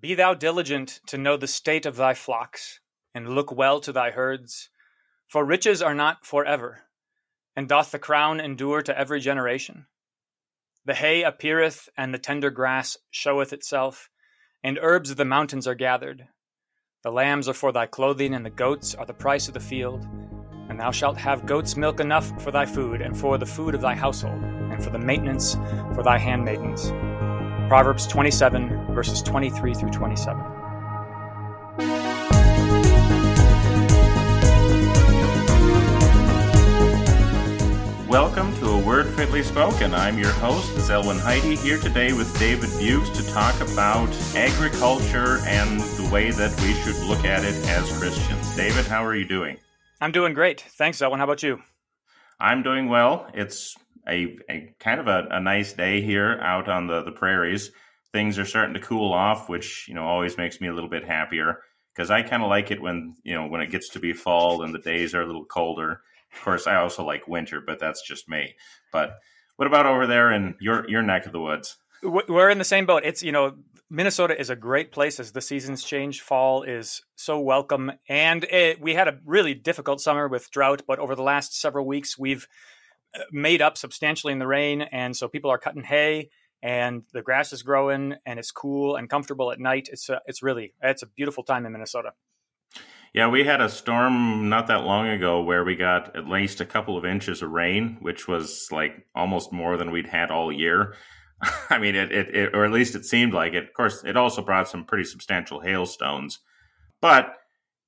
Be thou diligent to know the state of thy flocks, and look well to thy herds. For riches are not for ever, and doth the crown endure to every generation? The hay appeareth, and the tender grass showeth itself, and herbs of the mountains are gathered. The lambs are for thy clothing, and the goats are the price of the field. And thou shalt have goat's milk enough for thy food, and for the food of thy household, and for the maintenance for thy handmaidens. Proverbs 27, verses 23 through 27. Welcome to A Word Fitly Spoken. I'm your host, Zelwyn Heide, here today with David Buchs to talk about agriculture and the way that we should look at it as Christians. David, how are you doing? I'm doing great. Thanks, Zelwyn. How about you? I'm doing well. It's a, a kind of a, a, nice day here out on the, the prairies. Things are starting to cool off, which you know always makes me a little bit happier because I kind of like it when you know when it gets to be fall and the days are a little colder. Of course, I also like winter, but that's just me. But what about over there in your your neck of the woods? We're in the same boat. It's you know Minnesota is a great place as the seasons change. Fall is so welcome, and it, we had a really difficult summer with drought. But over the last several weeks, we've uh, made up substantially in the rain, and so people are cutting hay, and the grass is growing, and it's cool and comfortable at night. It's a, it's really it's a beautiful time in Minnesota. Yeah, we had a storm not that long ago where we got at least a couple of inches of rain, which was like almost more than we'd had all year. I mean, it, it, it, or at least it seemed like it. Of course, it also brought some pretty substantial hailstones, but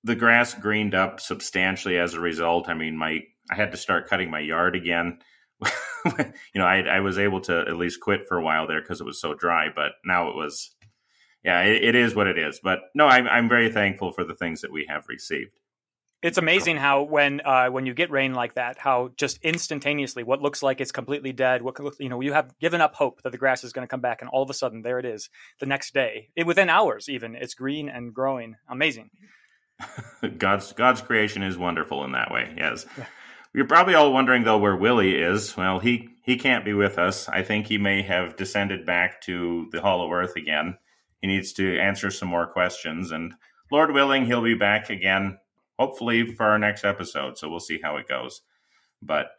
the grass greened up substantially as a result. I mean, my I had to start cutting my yard again. you know, I, I, was able to at least quit for a while there because it was so dry, but now it was, yeah, it, it is what it is. But no, I'm, I'm very thankful for the things that we have received. It's amazing how when uh, when you get rain like that, how just instantaneously what looks like it's completely dead, what looks you know, you have given up hope that the grass is going to come back, and all of a sudden there it is the next day, it, within hours even, it's green and growing. Amazing. God's God's creation is wonderful in that way. Yes. You're probably all wondering though where Willie is. Well, he he can't be with us. I think he may have descended back to the Hollow Earth again. He needs to answer some more questions, and Lord willing, he'll be back again, hopefully for our next episode. So we'll see how it goes. But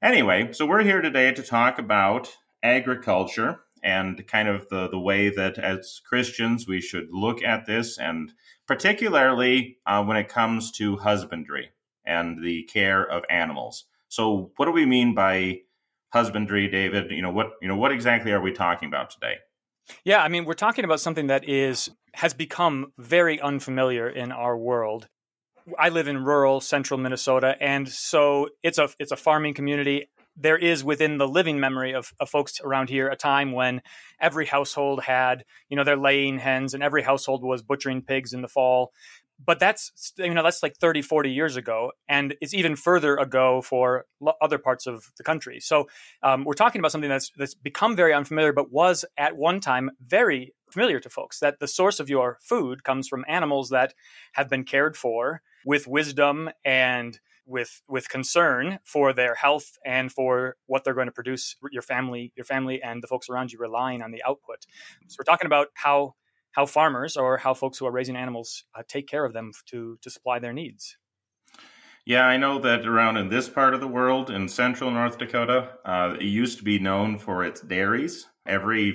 anyway, so we're here today to talk about agriculture and kind of the the way that as Christians we should look at this, and particularly uh, when it comes to husbandry and the care of animals. So, what do we mean by husbandry, David? You know what you know what exactly are we talking about today? Yeah, I mean, we're talking about something that is has become very unfamiliar in our world. I live in rural central Minnesota, and so it's a it's a farming community. There is within the living memory of, of folks around here a time when every household had, you know, their laying hens, and every household was butchering pigs in the fall but that's you know that's like 30 40 years ago and it's even further ago for other parts of the country. So um, we're talking about something that's that's become very unfamiliar but was at one time very familiar to folks that the source of your food comes from animals that have been cared for with wisdom and with with concern for their health and for what they're going to produce your family your family and the folks around you relying on the output. So we're talking about how how farmers or how folks who are raising animals uh, take care of them to to supply their needs. Yeah, I know that around in this part of the world, in central North Dakota, uh, it used to be known for its dairies. Every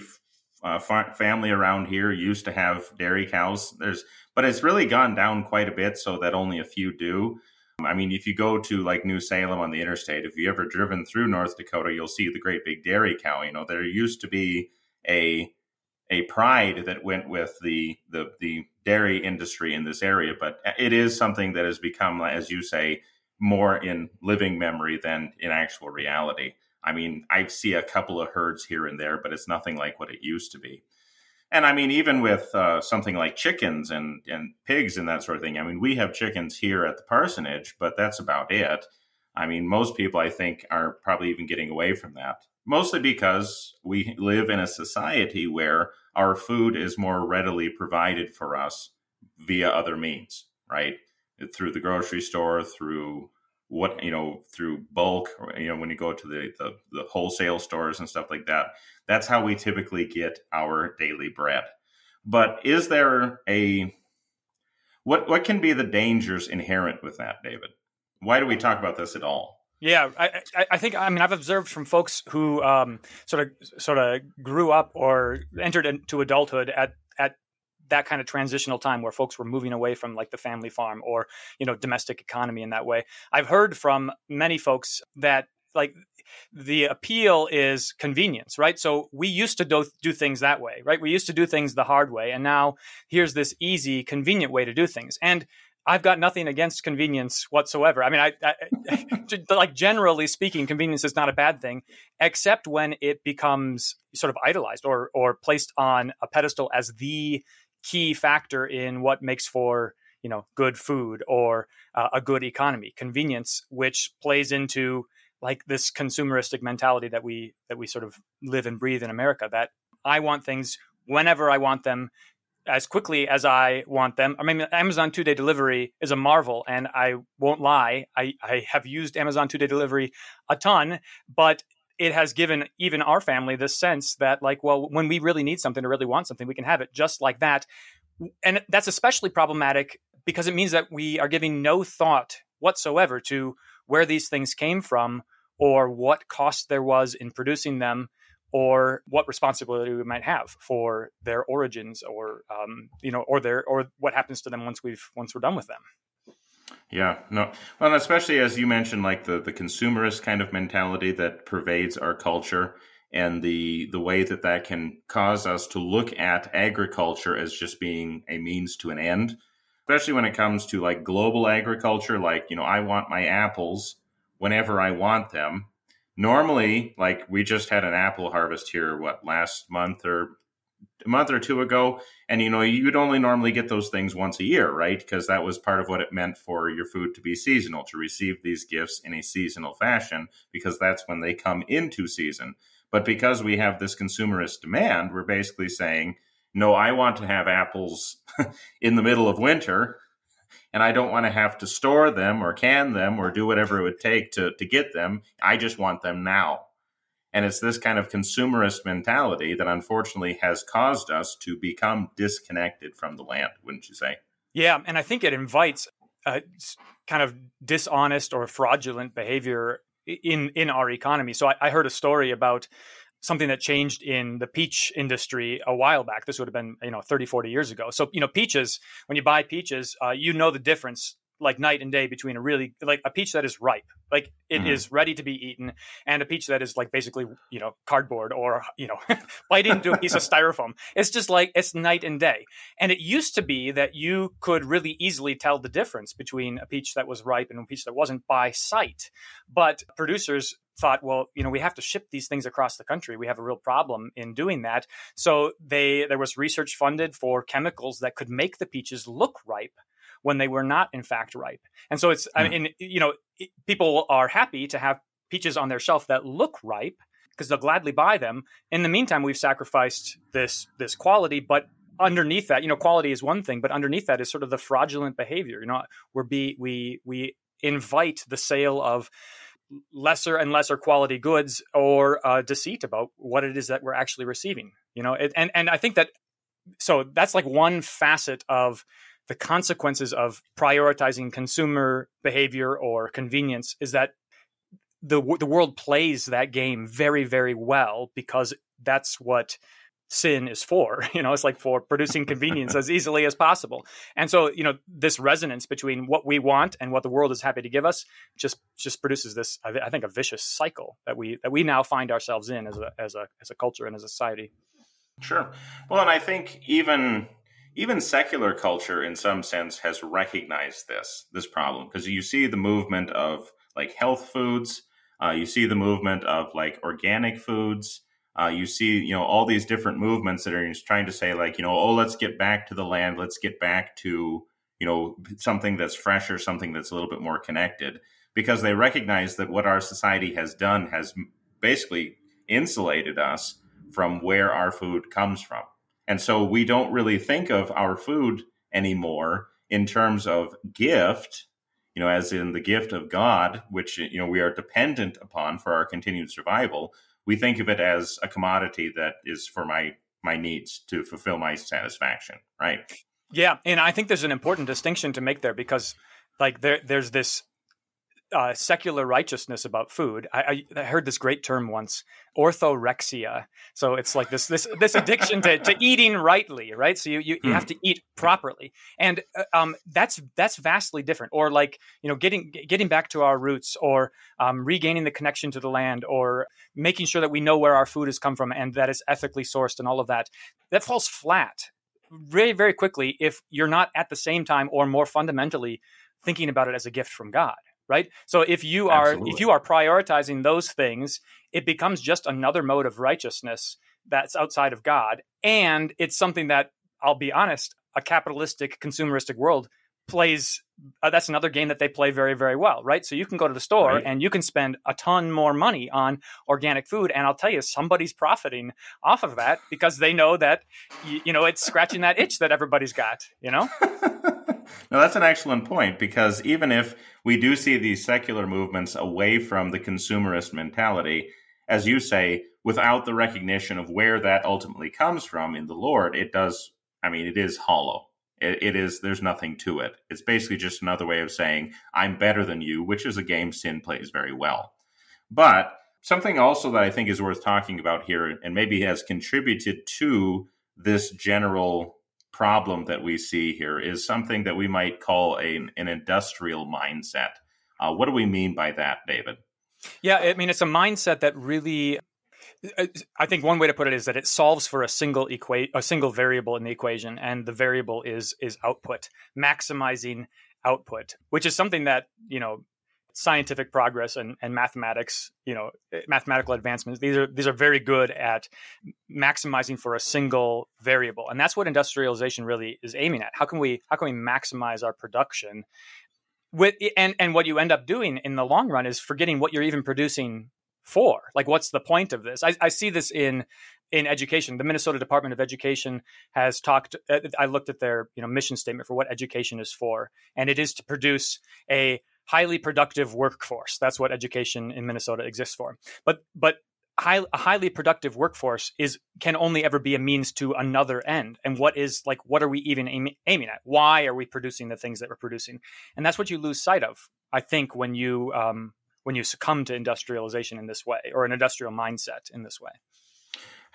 uh, fa- family around here used to have dairy cows. There's, but it's really gone down quite a bit, so that only a few do. I mean, if you go to like New Salem on the interstate, if you ever driven through North Dakota, you'll see the great big dairy cow. You know, there used to be a a pride that went with the, the the dairy industry in this area, but it is something that has become, as you say, more in living memory than in actual reality. I mean, I see a couple of herds here and there, but it's nothing like what it used to be. And I mean, even with uh, something like chickens and, and pigs and that sort of thing, I mean, we have chickens here at the parsonage, but that's about it. I mean, most people, I think, are probably even getting away from that, mostly because we live in a society where our food is more readily provided for us via other means, right? Through the grocery store, through what you know, through bulk, you know, when you go to the, the, the wholesale stores and stuff like that. That's how we typically get our daily bread. But is there a what what can be the dangers inherent with that, David? Why do we talk about this at all? Yeah, I, I, think I mean I've observed from folks who um, sort of sort of grew up or entered into adulthood at at that kind of transitional time where folks were moving away from like the family farm or you know domestic economy in that way. I've heard from many folks that like the appeal is convenience, right? So we used to do, do things that way, right? We used to do things the hard way, and now here's this easy, convenient way to do things. And I've got nothing against convenience whatsoever. I mean, I, I like generally speaking, convenience is not a bad thing, except when it becomes sort of idolized or or placed on a pedestal as the key factor in what makes for you know good food or uh, a good economy. Convenience, which plays into like this consumeristic mentality that we that we sort of live and breathe in America. That I want things whenever I want them as quickly as I want them. I mean, Amazon two day delivery is a marvel, and I won't lie. I, I have used Amazon two day delivery a ton, but it has given even our family this sense that, like, well, when we really need something or really want something, we can have it just like that. And that's especially problematic because it means that we are giving no thought whatsoever to where these things came from or what cost there was in producing them or what responsibility we might have for their origins or um, you know or their or what happens to them once we've once we're done with them. Yeah no well especially as you mentioned like the the consumerist kind of mentality that pervades our culture and the the way that that can cause us to look at agriculture as just being a means to an end especially when it comes to like global agriculture like you know i want my apples whenever i want them normally like we just had an apple harvest here what last month or a month or two ago. And you know you'd only normally get those things once a year right? Because that was part of what it meant for your food to be seasonal to receive these gifts in a seasonal fashion because that's when they come into season. But because we have this consumerist demand we're basically saying no i want to have apples in the middle of winter and I don't want to have to store them or can them or do whatever it would take to, to get them. I just want them now. And it's this kind of consumerist mentality that unfortunately has caused us to become disconnected from the land, wouldn't you say? Yeah. And I think it invites kind of dishonest or fraudulent behavior in, in our economy. So I, I heard a story about something that changed in the peach industry a while back. This would have been, you know, 30, 40 years ago. So, you know, peaches, when you buy peaches, uh, you know the difference like night and day between a really like a peach that is ripe like it mm-hmm. is ready to be eaten and a peach that is like basically you know cardboard or you know biting into a piece of styrofoam it's just like it's night and day and it used to be that you could really easily tell the difference between a peach that was ripe and a peach that wasn't by sight but producers thought well you know we have to ship these things across the country we have a real problem in doing that so they there was research funded for chemicals that could make the peaches look ripe when they were not in fact ripe. And so it's, I hmm. mean, you know, people are happy to have peaches on their shelf that look ripe because they'll gladly buy them. In the meantime, we've sacrificed this this quality, but underneath that, you know, quality is one thing, but underneath that is sort of the fraudulent behavior. You know, we're be we we invite the sale of lesser and lesser quality goods or uh, deceit about what it is that we're actually receiving. You know, it, and and I think that so that's like one facet of the consequences of prioritizing consumer behavior or convenience is that the the world plays that game very very well because that's what sin is for you know it's like for producing convenience as easily as possible. And so you know this resonance between what we want and what the world is happy to give us just just produces this i think a vicious cycle that we that we now find ourselves in as a as a as a culture and as a society. Sure. Well and i think even even secular culture in some sense has recognized this this problem. Because you see the movement of like health foods uh, you see the movement of like organic foods uh, you see you know all these different movements that are trying to say like you know oh let's get back to the land. Let's get back to you know something that's fresher something that's a little bit more connected. Because they recognize that what our society has done has basically insulated us from where our food comes from. And so we don't really think of our food anymore in terms of gift, you know, as in the gift of God, which, you know, we are dependent upon for our continued survival. We think of it as a commodity that is for my my needs to fulfill my satisfaction, right? Yeah, and I think there's an important distinction to make there because like there there's this uh, secular righteousness about food. I, I, heard this great term once, orthorexia. So it's like this this this addiction to, to eating rightly, right? So you you, you have hmm. to eat properly, and uh, um, that's that's vastly different. Or like you know getting getting back to our roots, or um, regaining the connection to the land, or making sure that we know where our food has come from and that it's ethically sourced, and all of that. That falls flat very very quickly if you're not at the same time or more fundamentally thinking about it as a gift from God right? So if you are Absolutely. if you are prioritizing those things it becomes just another mode of righteousness that's outside of god. And it's something that i'll be honest a capitalistic consumeristic world plays uh, that's another game that they play very very well right? So you can go to the store right. and you can spend a ton more money on organic food. And i'll tell you somebody's profiting off of that because they know that you, you know it's scratching that itch that everybody's got you know Now, that's an excellent point because even if we do see these secular movements away from the consumerist mentality, as you say, without the recognition of where that ultimately comes from in the Lord, it does, I mean, it is hollow. It, it is, there's nothing to it. It's basically just another way of saying, I'm better than you, which is a game sin plays very well. But something also that I think is worth talking about here and maybe has contributed to this general problem that we see here is something that we might call a, an industrial mindset. Uh, what do we mean by that, David? Yeah, I mean, it's a mindset that really uh, I think one way to put it is that it solves for a single equate a single variable in the equation, and the variable is is output, maximizing output, which is something that you know scientific progress and, and mathematics, you know, mathematical advancements. These are these are very good at maximizing for a single variable, and that's what industrialization really is aiming at. How can we how can we maximize our production? With and and what you end up doing in the long run is forgetting what you're even producing for. Like, what's the point of this? I, I see this in in education. The Minnesota Department of Education has talked. Uh, I looked at their you know mission statement for what education is for, and it is to produce a highly productive workforce. That's what education in Minnesota exists for. But but high, a highly productive workforce is can only ever be a means to another end. And what is like what are we even aim, aiming at? Why are we producing the things that we're producing? And that's what you lose sight of. I think when you um, when you succumb to industrialization in this way or an industrial mindset in this way.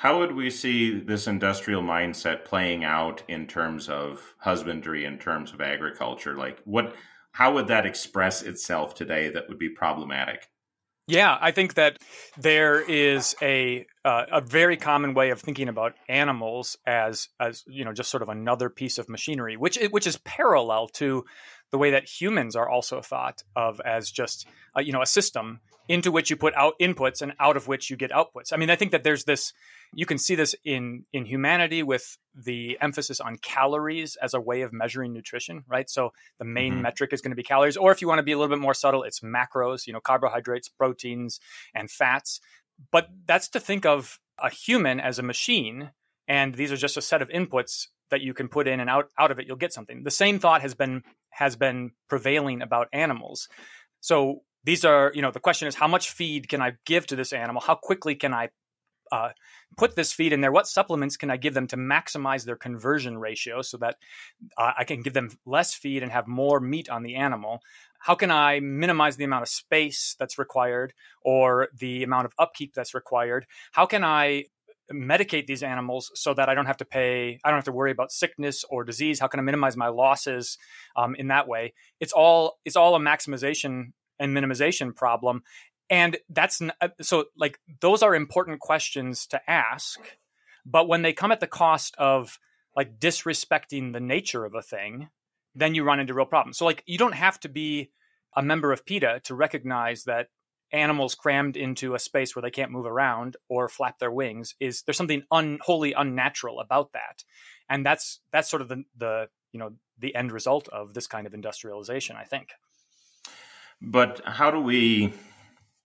How would we see this industrial mindset playing out in terms of husbandry, in terms of agriculture? Like what how would that express itself today that would be problematic? Yeah, I think that there is a uh, a very common way of thinking about animals as as you know just sort of another piece of machinery, which which is parallel to the way that humans are also thought of as just uh, you know a system into which you put out inputs and out of which you get outputs. I mean, I think that there's this you can see this in in humanity with the emphasis on calories as a way of measuring nutrition, right? So the main mm-hmm. metric is going to be calories or if you want to be a little bit more subtle, it's macros, you know, carbohydrates, proteins, and fats. But that's to think of a human as a machine and these are just a set of inputs that you can put in and out out of it you'll get something. The same thought has been has been prevailing about animals. So these are, you know, the question is how much feed can I give to this animal? How quickly can I uh, put this feed in there? What supplements can I give them to maximize their conversion ratio so that uh, I can give them less feed and have more meat on the animal? How can I minimize the amount of space that's required or the amount of upkeep that's required? How can I medicate these animals so that I don't have to pay, I don't have to worry about sickness or disease? How can I minimize my losses um, in that way? It's all it's all a maximization and minimization problem and that's uh, so like those are important questions to ask but when they come at the cost of like disrespecting the nature of a thing then you run into real problems so like you don't have to be a member of PETA to recognize that animals crammed into a space where they can't move around or flap their wings is there's something un, wholly unnatural about that and that's that's sort of the the you know the end result of this kind of industrialization i think but how do we,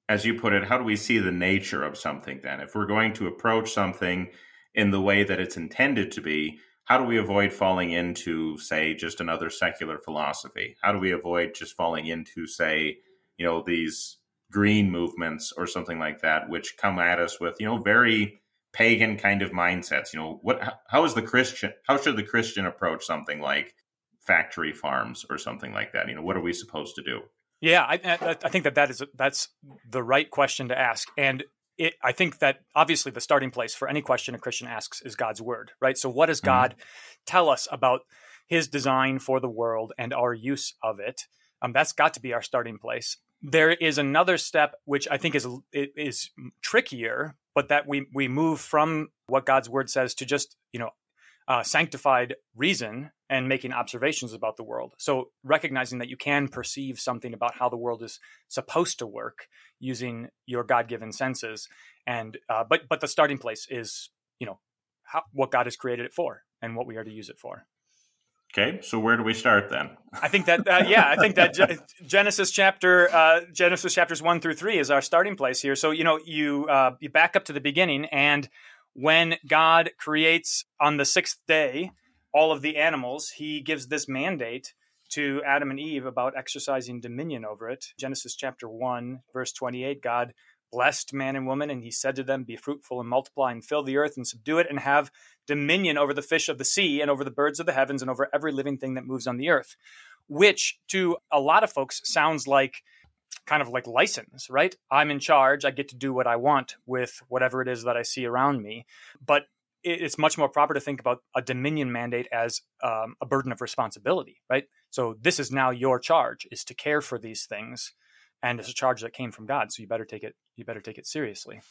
as you put it, how do we see the nature of something then? If we're going to approach something in the way that it's intended to be, how do we avoid falling into, say, just another secular philosophy? How do we avoid just falling into, say, you know, these green movements or something like that, which come at us with, you know, very pagan kind of mindsets. You know, what how is the Christian how should the Christian approach something like factory farms or something like that? You know, what are we supposed to do? Yeah, I, I think that that is that's the right question to ask, and it, I think that obviously the starting place for any question a Christian asks is God's word, right? So, what does mm-hmm. God mm-hmm. tell us about His design for the world and our use of it? Um, that's got to be our starting place. There is another step which I think is is trickier, but that we we move from what God's word says to just you know uh, sanctified reason and making observations about the world. So recognizing that you can perceive something about how the world is supposed to work using your God-given senses, and uh, but but the starting place is you know how, what God has created it for and what we are to use it for. Okay, so where do we start then? I think that uh, yeah, I think that Genesis chapter uh, Genesis chapters one through three is our starting place here. So you know you uh, you back up to the beginning, and when God creates on the sixth day all of the animals, He gives this mandate to Adam and Eve about exercising dominion over it. Genesis chapter one, verse twenty-eight, God blessed man and woman, and he said to them, Be fruitful and multiply and fill the earth and subdue it and have dominion over the fish of the sea and over the birds of the heavens and over every living thing that moves on the earth. Which to a lot of folks sounds like kind of like license, right? I'm in charge. I get to do what I want with whatever it is that I see around me. But it's much more proper to think about a dominion mandate as um, a burden of responsibility, right? So this is now your charge is to care for these things and it's a charge that came from God. So you better take it. You better take it seriously.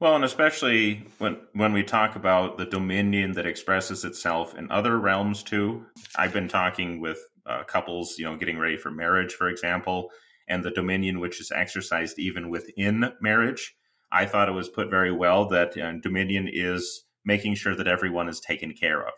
Well, and especially when when we talk about the dominion that expresses itself in other realms too. I've been talking with uh, couples, you know, getting ready for marriage, for example, and the dominion which is exercised even within marriage. I thought it was put very well that uh, dominion is making sure that everyone is taken care of,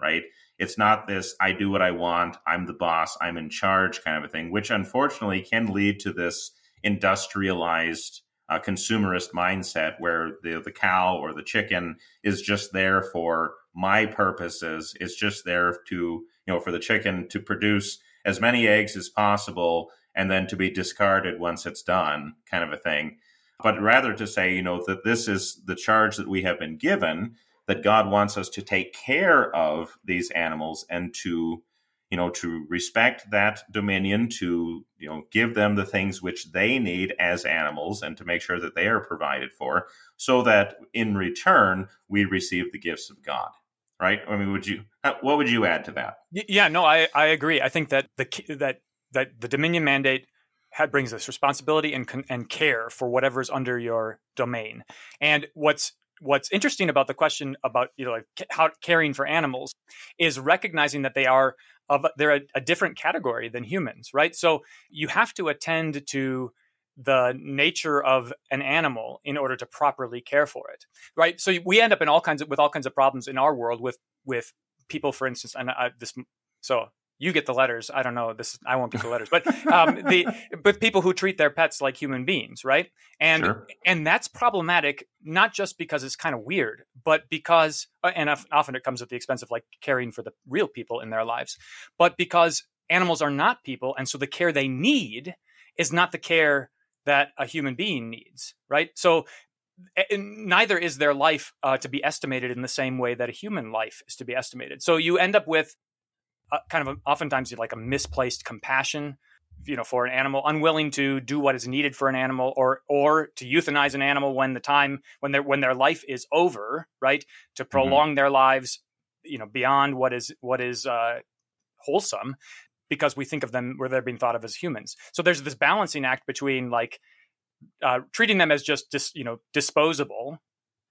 right? It's not this, I do what I want, I'm the boss, I'm in charge kind of a thing, which unfortunately can lead to this industrialized uh, consumerist mindset where the, the cow or the chicken is just there for my purposes. It's just there to, you know, for the chicken to produce as many eggs as possible and then to be discarded once it's done, kind of a thing. But rather to say, you know, that this is the charge that we have been given that God wants us to take care of these animals and to you know to respect that dominion to you know give them the things which they need as animals and to make sure that they are provided for so that in return we receive the gifts of God right? I mean would you what would you add to that? Yeah no i i agree. I think that the that that the dominion mandate brings this responsibility and and care for whatever's under your domain. And what's what's interesting about the question about you know like how caring for animals is recognizing that they are of they're a, a different category than humans right? So you have to attend to the nature of an animal in order to properly care for it right? So we end up in all kinds of with all kinds of problems in our world with with people for instance and I, this so you get the letters. I don't know this. I won't get the letters, but um, the but people who treat their pets like human beings, right? And sure. and that's problematic not just because it's kind of weird, but because uh, and often it comes at the expense of like caring for the real people in their lives, but because animals are not people, and so the care they need is not the care that a human being needs, right? So neither is their life uh, to be estimated in the same way that a human life is to be estimated. So you end up with uh, kind of a, oftentimes like a misplaced compassion you know for an animal unwilling to do what is needed for an animal or or to euthanize an animal when the time when their when their life is over right to mm-hmm. prolong mm-hmm. their lives you know beyond what is what is uh, wholesome because we think of them where they're being thought of as humans so there's this balancing act between like uh, treating them as just dis, you know disposable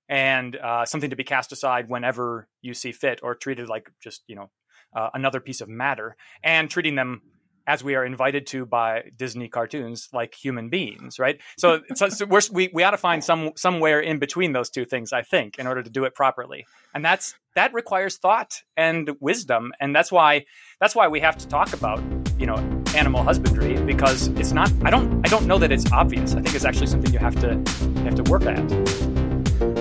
and uh, something to be cast aside whenever you see fit or treated like just you know uh, another piece of matter and treating them as we are invited to by Disney cartoons like human beings, right? So, so, so we we ought to find some somewhere in between those two things, I think, in order to do it properly, and that's that requires thought and wisdom, and that's why that's why we have to talk about you know animal husbandry because it's not. I don't I don't know that it's obvious. I think it's actually something you have to you have to work at.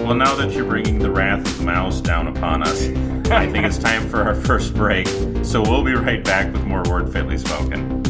Well, now that you're bringing the wrath of the mouse down upon us, I think it's time for our first break. So we'll be right back with more Word Fitly Spoken.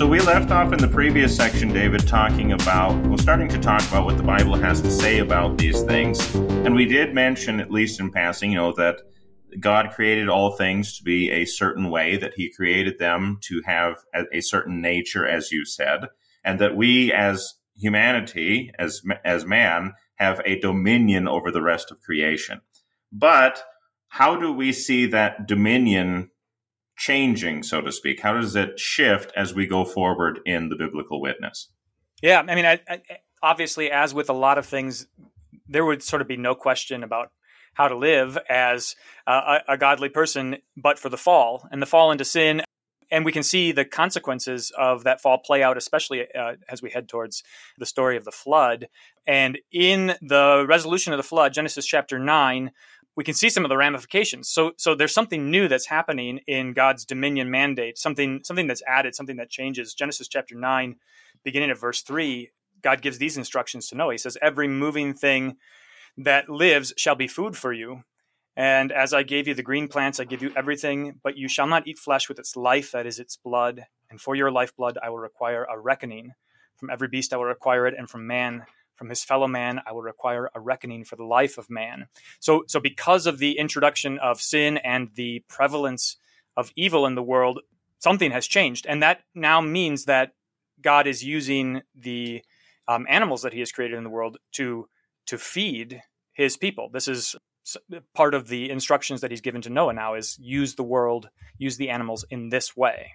So we left off in the previous section, David, talking about, well, starting to talk about what the Bible has to say about these things. And we did mention, at least in passing, you know, that God created all things to be a certain way, that He created them to have a, certain nature, as you said, and that we as humanity, as, as man, have a dominion over the rest of creation. But how do we see that dominion changing, so to speak? How does it shift as we go forward in the biblical witness? Yeah, I mean, I, I, obviously, as with a lot of things, there would sort of be no question about how to live as a, a godly person, but for the fall and the fall into sin and we can see the consequences of that fall play out, especially uh, as we head towards the story of the flood. And in the resolution of the flood, Genesis chapter 9, we can see some of the ramifications. So, so there's something new that's happening in God's dominion mandate, something, something that's added, something that changes. Genesis chapter 9, beginning of verse 3, God gives these instructions to Noah. He says, Every moving thing that lives shall be food for you. And as I gave you the green plants, I give you everything, but you shall not eat flesh with its life, that is its blood. And for your lifeblood, I will require a reckoning. From every beast, I will require it, and from man, from his fellow man, I will require a reckoning for the life of man. So, so because of the introduction of sin and the prevalence of evil in the world, something has changed, and that now means that God is using the um, animals that He has created in the world to to feed His people. This is part of the instructions that he's given to Noah now is use the world, use the animals in this way.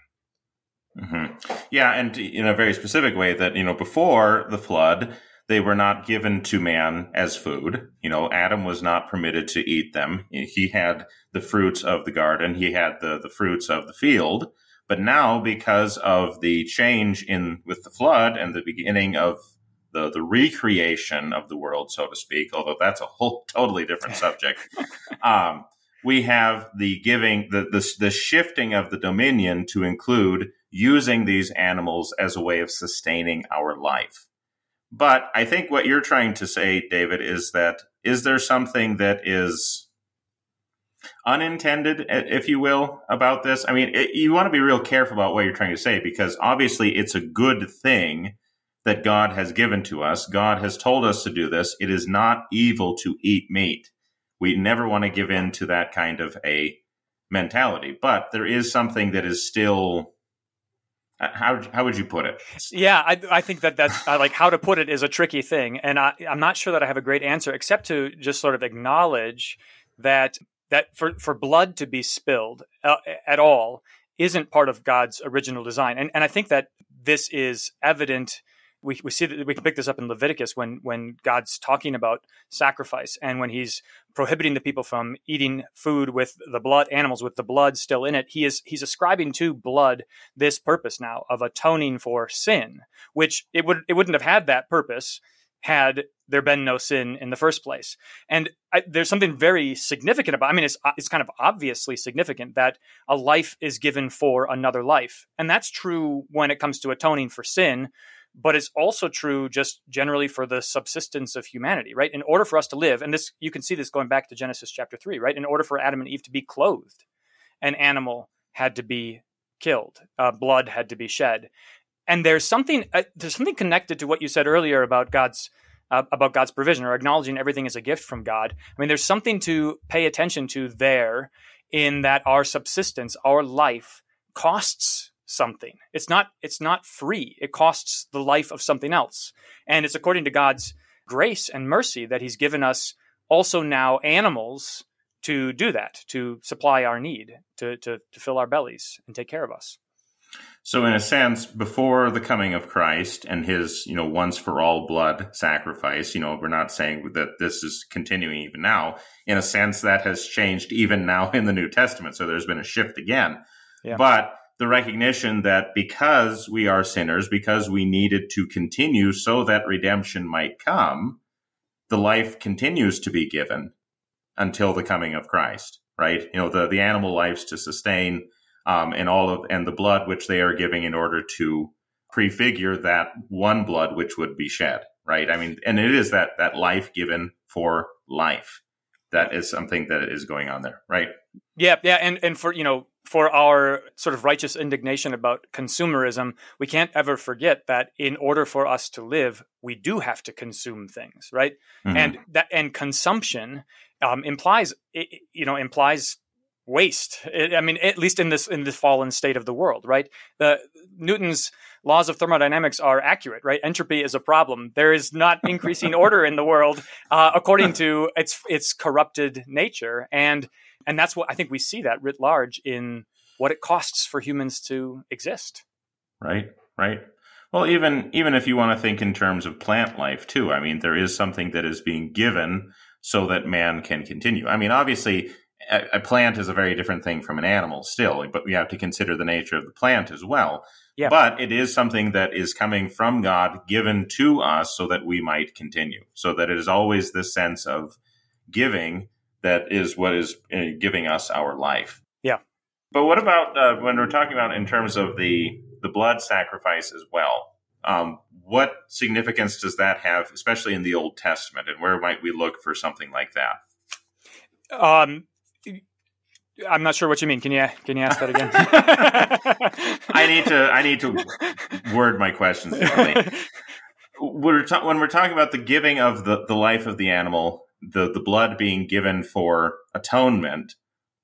Mm-hmm. Yeah, and in a very specific way that, you know, before the flood, they were not given to man as food. You know, Adam was not permitted to eat them. He had the fruits of the garden, he had the, the fruits of the field. But now, because of the change in with the flood and the beginning of the the recreation of the world, so to speak. Although that's a whole totally different subject. um, we have the giving the, the the shifting of the dominion to include using these animals as a way of sustaining our life. But I think what you're trying to say, David, is that is there something that is unintended, if you will, about this? I mean, it, you want to be real careful about what you're trying to say because obviously it's a good thing that God has given to us. God has told us to do this. It is not evil to eat meat. We never want to give in to that kind of a mentality, but there is something that is still. Uh, how how would you put it? Yeah, I, I think that that's like how to put it is a tricky thing, and I, I'm not sure that I have a great answer, except to just sort of acknowledge that that for for blood to be spilled uh, at all isn't part of God's original design, and and I think that this is evident we, we see that we can pick this up in Leviticus when when God's talking about sacrifice and when he's prohibiting the people from eating food with the blood animals with the blood still in it he is he's ascribing to blood this purpose now of atoning for sin which it would it wouldn't have had that purpose had there been no sin in the first place. And I, there's something very significant about. I mean, it's it's kind of obviously significant that a life is given for another life, and that's true when it comes to atoning for sin but it's also true just generally for the subsistence of humanity, right? In order for us to live, and this you can see this going back to Genesis chapter 3, right? In order for Adam and Eve to be clothed, an animal had to be killed, uh, blood had to be shed. And there's something uh, there's something connected to what you said earlier about God's uh, about God's provision or acknowledging everything as a gift from God. I mean, there's something to pay attention to there in that our subsistence, our life costs something. It's not it's not free. It costs the life of something else. And it's according to God's grace and mercy that he's given us also now animals to do that, to supply our need, to, to, to fill our bellies and take care of us. So, in a sense, before the coming of Christ and his, you know, once for all blood sacrifice, you know, we're not saying that this is continuing even now. In a sense, that has changed even now in the New Testament. So, there's been a shift again. Yeah. But the recognition that because we are sinners, because we needed to continue so that redemption might come, the life continues to be given until the coming of Christ, right? You know, the, the animal lives to sustain, um, and all of, and the blood which they are giving in order to prefigure that one blood which would be shed, right? I mean, and it is that that life given for life. That is something that is going on there, right? Yeah, yeah, and and for you know for our sort of righteous indignation about consumerism, we can't ever forget that in order for us to live, we do have to consume things, right? Mm-hmm. And that and consumption um, implies you know implies waste. I mean, at least in this in the fallen state of the world, right? The Newton's laws of thermodynamics are accurate, right? Entropy is a problem. There is not increasing order in the world uh, according to its its corrupted nature, and and that's what I think we see that writ large in what it costs for humans to exist. Right, right. Well, even even if you want to think in terms of plant life too, I mean, there is something that is being given so that man can continue. I mean, obviously, a, a plant is a very different thing from an animal still, but we have to consider the nature of the plant as well. Yeah. But it is something that is coming from God, given to us so that we might continue. So that it is always this sense of giving that is what is uh, giving us our life. Yeah. But what about uh, when we're talking about in terms of the the blood sacrifice as well? Um, what significance does that have, especially in the Old Testament, and where might we look for something like that? Um, I'm not sure what you mean. Can you can you ask that again? I need to I need to word my questions differently. We're ta- when we're talking about the giving of the, the life of the animal, the, the blood being given for atonement,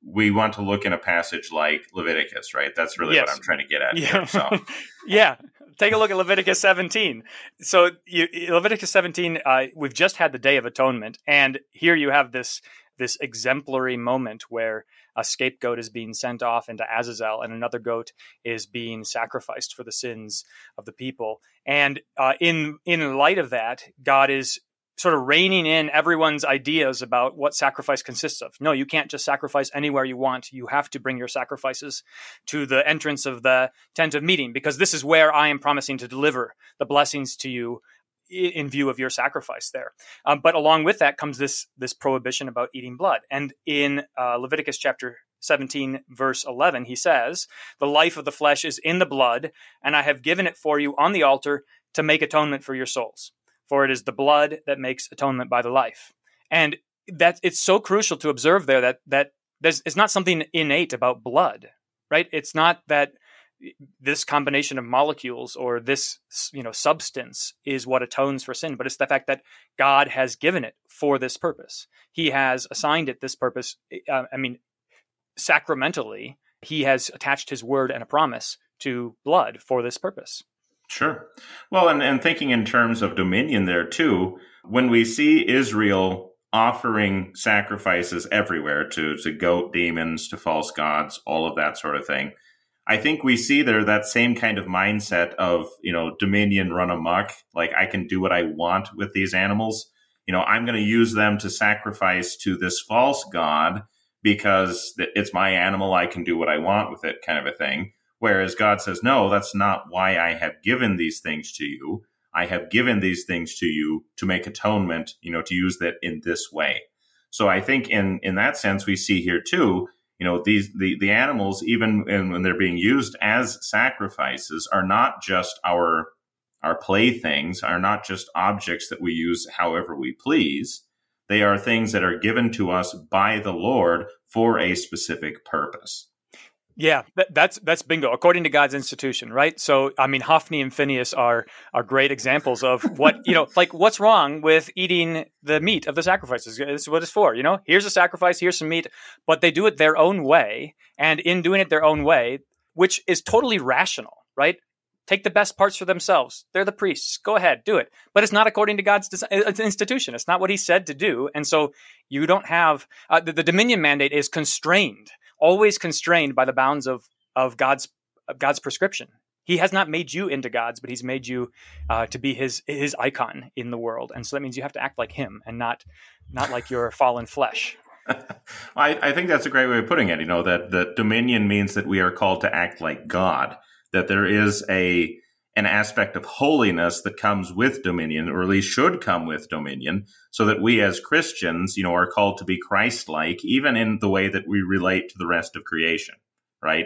we want to look in a passage like Leviticus, right? That's really yes. what I'm trying to get at. Yeah. Here, so. yeah. Take a look at Leviticus 17. So, you, Leviticus 17, uh, we've just had the Day of Atonement, and here you have this this exemplary moment where a scapegoat is being sent off into Azazel and another goat is being sacrificed for the sins of the people. And uh, in in light of that, God is sort of reining in everyone's ideas about what sacrifice consists of. No, you can't just sacrifice anywhere you want. You have to bring your sacrifices to the entrance of the tent of meeting because this is where I am promising to deliver the blessings to you in view of your sacrifice there. Um, but along with that comes this this prohibition about eating blood. And in uh, Leviticus chapter 17 verse 11 he says, "The life of the flesh is in the blood, and I have given it for you on the altar to make atonement for your souls. For it is the blood that makes atonement by the life." And that it's so crucial to observe there that that there's it's not something innate about blood, right? It's not that this combination of molecules or this you know substance is what atones for sin but it's the fact that god has given it for this purpose. He has assigned it this purpose uh, i mean sacramentally he has attached his word and a promise to blood for this purpose. Sure. Well and, and thinking in terms of dominion there too when we see israel offering sacrifices everywhere to to goat demons to false gods all of that sort of thing I think we see there that same kind of mindset of, you know, dominion run amok. Like I can do what I want with these animals. You know, I'm going to use them to sacrifice to this false god because it's my animal. I can do what I want with it kind of a thing. Whereas God says, no, that's not why I have given these things to you. I have given these things to you to make atonement, you know, to use that in this way. So I think in, in that sense, we see here too, you know these the, the animals even when they're being used as sacrifices are not just our our playthings are not just objects that we use however we please. They are things that are given to us by the lord for a specific purpose yeah, that's that's bingo. According to God's institution, right? So, I mean, Hophni and Phinehas are are great examples of what you know, like what's wrong with eating the meat of the sacrifices. This is what it's for. You know, here's a sacrifice, here's some meat, but they do it their own way, and in doing it their own way, which is totally rational, right? Take the best parts for themselves. They're the priests. Go ahead, do it. But it's not according to God's design, it's institution. It's not what He said to do, and so you don't have uh, the, the dominion mandate is constrained always constrained by the bounds of of God's of God's prescription. He has not made you into gods, but He's made you uh, to be His His icon in the world, and so that means you have to act like Him and not not like your fallen flesh. I, I think that's a great way of putting it. You know that that dominion means that we are called to act like God. That there is a an aspect of holiness that comes with dominion, or at least should come with dominion, so that we as Christians, you know, are called to be Christ-like, even in the way that we relate to the rest of creation, right?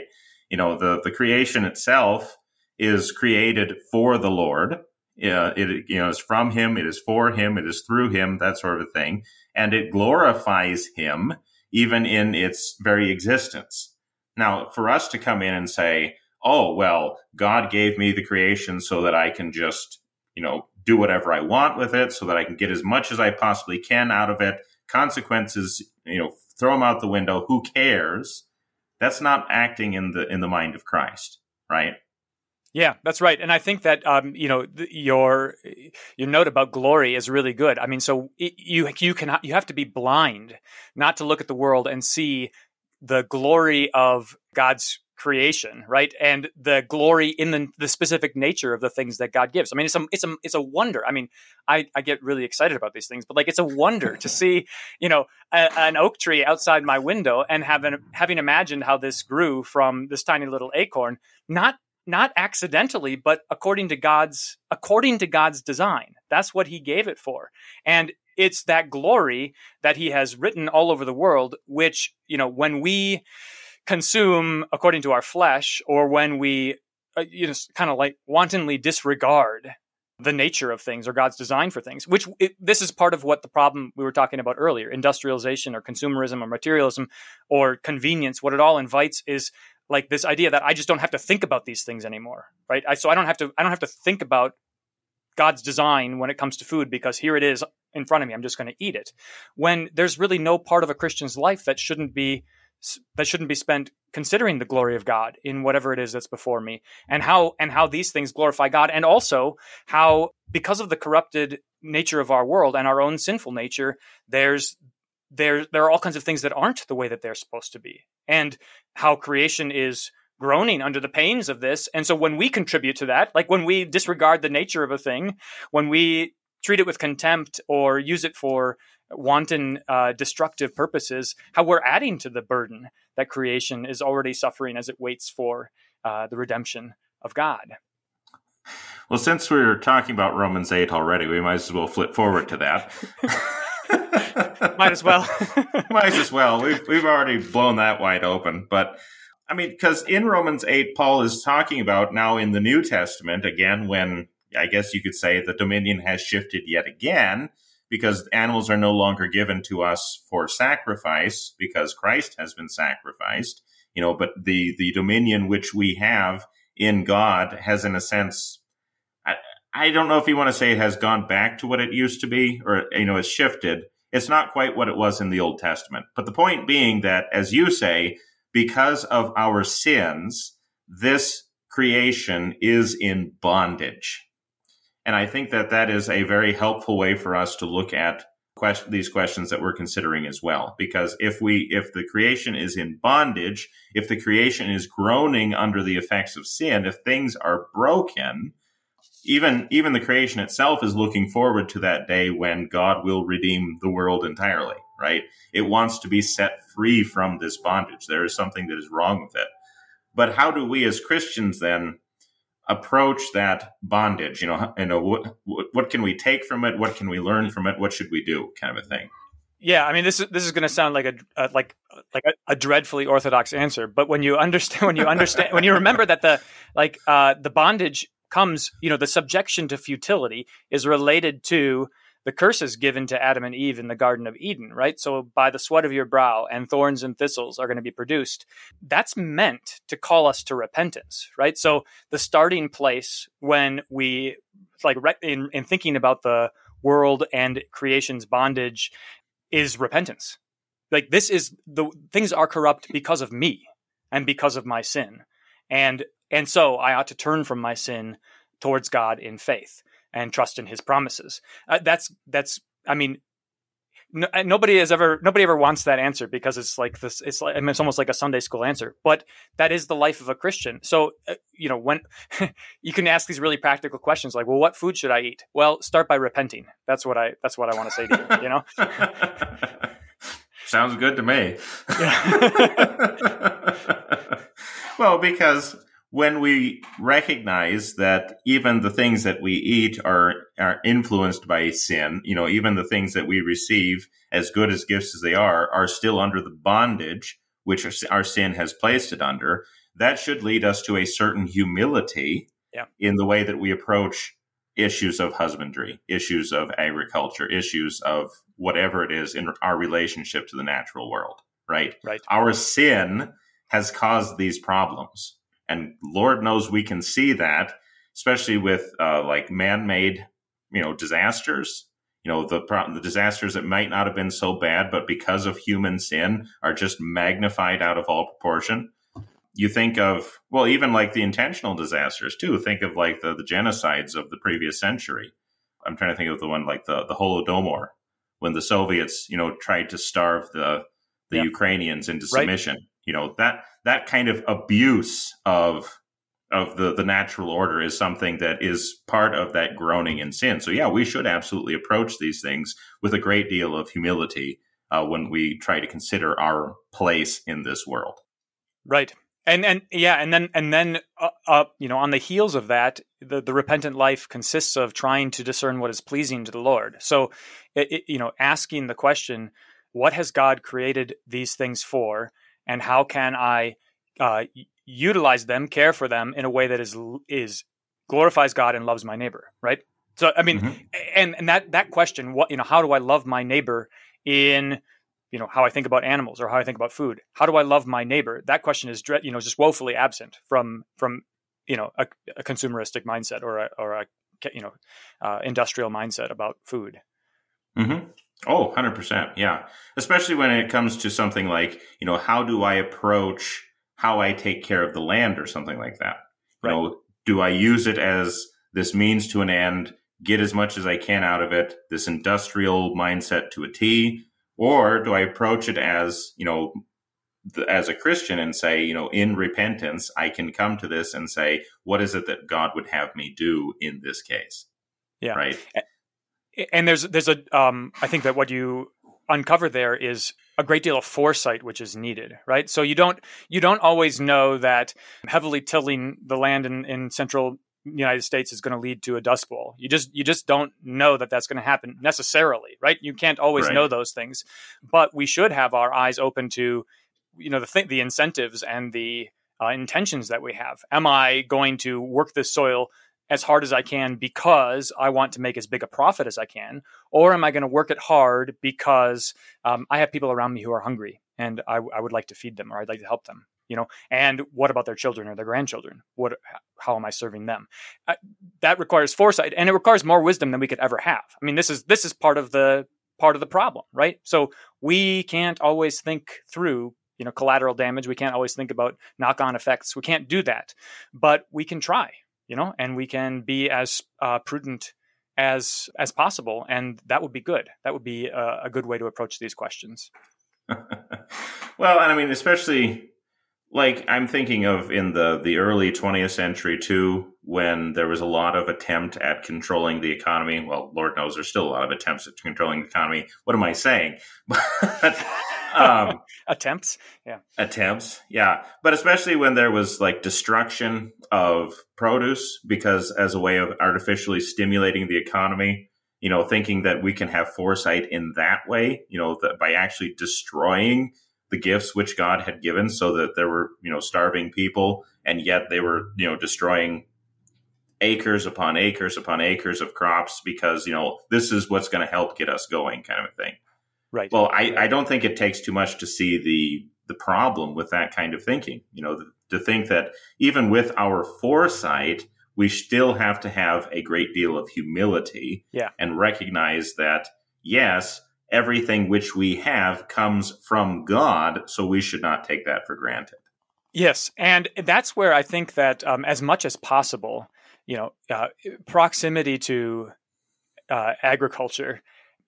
You know, the, the creation itself is created for the Lord, Uh, it you know is from Him. It is for Him. It is through Him. That sort of a thing, and it glorifies Him even in its very existence. Now, for us to come in and say, "Oh, well, God gave me the creation so that I can just you know do whatever I want with it, so that I can get as much as I possibly can out of it," consequences, you know, throw them out the window. Who cares? That's not acting in the in the mind of Christ, right? Yeah, that's right, and I think that um, you know th- your your note about glory is really good. I mean, so it, you you can you have to be blind not to look at the world and see the glory of God's creation, right? And the glory in the, the specific nature of the things that God gives. I mean, it's a, it's a, it's a wonder. I mean, I, I get really excited about these things, but like, it's a wonder to see, you know, a, an oak tree outside my window and having, having imagined how this grew from this tiny little acorn, not, not accidentally, but according to God's, according to God's design. That's what he gave it for. And it's that glory that he has written all over the world, which, you know, when we, consume according to our flesh or when we uh, you know kind of like wantonly disregard the nature of things or God's design for things, which it, this is part of what the problem we were talking about earlier industrialization or consumerism or materialism or convenience. What it all invites is like this idea that I just don't have to think about these things anymore, right? I, so I don't have to, I don't have to think about God's design when it comes to food because here it is in front of me. I'm just going to eat it. When there's really no part of a Christian's life that shouldn't be that shouldn't be spent considering the glory of God in whatever it is that's before me and how and how these things glorify God and also how because of the corrupted nature of our world and our own sinful nature there's there there are all kinds of things that aren't the way that they're supposed to be and how creation is groaning under the pains of this and so when we contribute to that like when we disregard the nature of a thing when we treat it with contempt or use it for wanton uh, destructive purposes, how we're adding to the burden that creation is already suffering as it waits for uh, the redemption of God. Well, since we are talking about Romans 8 already, we might as well flip forward to that. might as well. might as well. We've, we've already blown that wide open. But I mean, because in Romans 8, Paul is talking about now in the New Testament, again, when I guess you could say the dominion has shifted yet again because animals are no longer given to us for sacrifice because Christ has been sacrificed, you know, but the, the dominion which we have in God has, in a sense, I, I don't know if you want to say it has gone back to what it used to be or, you know, has shifted. It's not quite what it was in the Old Testament. But the point being that, as you say, because of our sins, this creation is in bondage. And I think that that is a very helpful way for us to look at these questions that we're considering as well. Because if we, if the creation is in bondage, if the creation is groaning under the effects of sin, if things are broken, even, even the creation itself is looking forward to that day when God will redeem the world entirely, right? It wants to be set free from this bondage. There is something that is wrong with it. But how do we as Christians then approach that bondage? You know, you know what, what can we take from it? What can we learn from it? What should we do? Kind of a thing. Yeah, I mean this is this is going to sound like a, a like like a, a, dreadfully orthodox answer, but when you understand when you understand when you remember that the like uh, the bondage comes, you know, the subjection to futility is related to the curses given to Adam and Eve in the Garden of Eden, right? So by the sweat of your brow and thorns and thistles are going to be produced. That's meant to call us to repentance, right? So the starting place when we like in, in thinking about the world and creation's bondage is repentance. Like this is the things are corrupt because of me and because of my sin. And and so I ought to turn from my sin towards God in faith and trust in his promises. Uh, that's that's I mean no, uh, nobody has ever nobody ever wants that answer because it's like this it's like I mean, it's almost like a Sunday school answer but that is the life of a Christian. So uh, you know when you can ask these really practical questions like well what food should I eat? Well start by repenting. That's what I that's what I want to say to you you know? Sounds good to me. Well because when we recognize that even the things that we eat are are influenced by sin, you know, even the things that we receive, as good as gifts as they are, are still under the bondage which our sin has placed it under. That should lead us to a certain humility yeah. in the way that we approach issues of husbandry, issues of agriculture, issues of whatever it is in our relationship to the natural world, right? Right. Our sin has caused these problems. And Lord knows we can see that, especially with uh, like man made, you know, disasters. You know, the, the disasters that might not have been so bad, but because of human sin are just magnified out of all proportion you think of well even like the intentional disasters too think of like the, the genocides of the previous century i'm trying to think of the one like the the holodomor when the soviets you know tried to starve the the yeah. ukrainians into submission right. you know that that kind of abuse of of the the natural order is something that is part of that groaning in sin. So yeah we should absolutely approach these things with a great deal of humility uh, when we try to consider our place in this world. Right. And and yeah and then and then uh, uh, you know on the heels of that the, the repentant life consists of trying to discern what is pleasing to the lord. So it, it, you know asking the question what has god created these things for and how can i uh, utilize them care for them in a way that is is glorifies god and loves my neighbor right so i mean mm-hmm. and and that that question what you know how do i love my neighbor in you know how I think about animals or how I think about food. How do I love my neighbor? That question is you know just woefully absent from from you know a, a consumeristic mindset or a or a you know uh, industrial mindset about food. Mm-hmm. Oh, 100%. Yeah. Especially when it comes to something like, you know, how do I approach how I take care of the land or something like that? You know, do I use it as this means to an end, get as much as I can out of it, this industrial mindset to a T? Or do I approach it as, you know, as a Christian and say, you know, in repentance, I can come to this and say, what is it that God would have me do in this case? Yeah. Right. And there's, there's a, um, I think that what you uncover there is a great deal of foresight which is needed right so you don't you don't always know that heavily tilling the land in, in central United States is going to lead to a dust bowl. You just you just don't know that that's going to happen necessarily, right? You can't always right. know those things, but we should have our eyes open to you know the th- the incentives and the uh, intentions that we have. Am I going to work this soil as hard as I can because I want to make as big a profit as I can, or am I going to work it hard because um, I have people around me who are hungry and I, I would like to feed them or I'd like to help them? you know? And what about their children or their grandchildren? What how am i serving them? Uh, that requires foresight and it requires more wisdom than we could ever have. I mean this is this is part of the part of the problem right? So we can't always think through you know collateral damage. We can't always think about knock on effects. We can't do that but we can try you know and we can be as uh, prudent as as possible and that would be good that would be a, a good way to approach these questions well and i mean especially like I'm thinking of in the the early 20th century too, when there was a lot of attempt at controlling the economy. Well, Lord knows there's still a lot of attempts at controlling the economy. What am I saying? um, attempts, yeah, attempts, yeah. But especially when there was like destruction of produce because as a way of artificially stimulating the economy. You know, thinking that we can have foresight in that way. You know, that by actually destroying the gifts which God had given so that there were, you know, starving people and yet they were, you know, destroying acres upon acres upon acres of crops because, you know, this is what's going to help get us going kind of a thing. Right. Well, I, I don't think it takes too much to see the the problem with that kind of thinking. You know, to think that even with our foresight, we still have to have a great deal of humility yeah. and recognize that yes, everything which we have comes from God, so we should not take that for granted. Yes, and that's where I think that um, as much as possible, you know, uh, proximity to uh, agriculture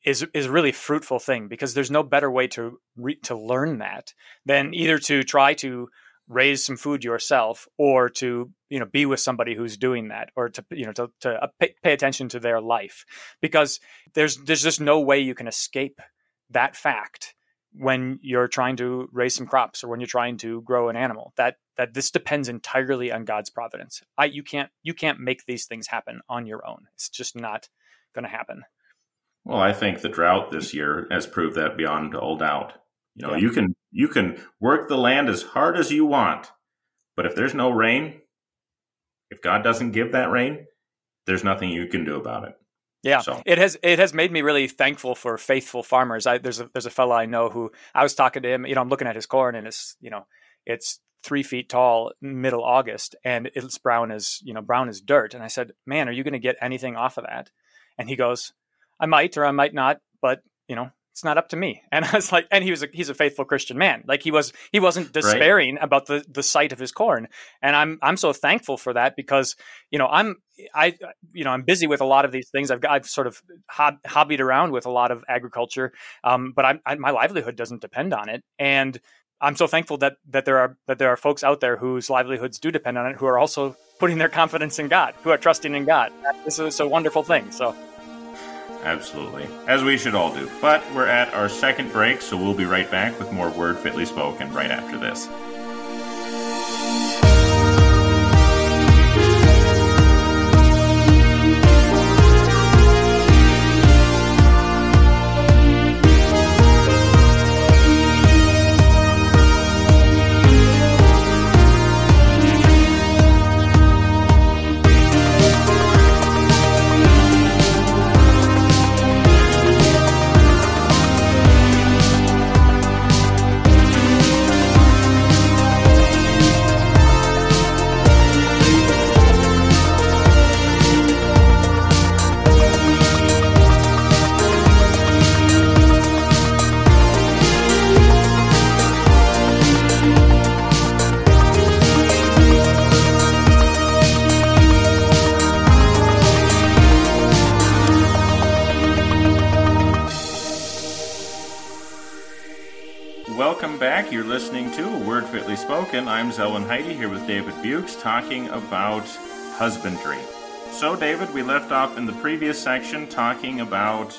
is is a really fruitful thing because there's no better way to re- to learn that than either to try to raise some food yourself or to you know be with somebody who's doing that or to you know to, to uh, pay, pay attention to their life because there's there's just no way you can escape that fact when you're trying to raise some crops or when you're trying to grow an animal. That that this depends entirely on God's providence. I you can't you can't make these things happen on your own. It's just not going to happen well i think the drought this year has proved that beyond all doubt you know, yeah. you can you can work the land as hard as you want, but if there's no rain, if God doesn't give that rain, there's nothing you can do about it. Yeah, so. it has it has made me really thankful for faithful farmers. I, there's a there's a fellow I know who I was talking to him. You know, I'm looking at his corn and it's you know it's three feet tall, middle August, and it's brown as you know brown as dirt. And I said, "Man, are you going to get anything off of that?" And he goes, "I might or I might not, but you know it's not up to me. And I was like, and he was a, he's a faithful Christian man. Like he was, he wasn't despairing right. about the, the sight of his corn. And I'm, I'm so thankful for that because, you know, I'm, I, you know, I'm busy with a lot of these things. I've, I've sort of hob- hobbied around with a lot of agriculture. Um, but I'm, I, my livelihood doesn't depend on it. And I'm so thankful that, that there are, that there are folks out there whose livelihoods do depend on it, who are also putting their confidence in God, who are trusting in God. This is a wonderful thing. So Absolutely. As we should all do. But we're at our second break, so we'll be right back with more Word Fitly Spoken right after this. I'm Zelwyn Heide here with David Buchs talking about husbandry. So, David, we left off in the previous section talking about,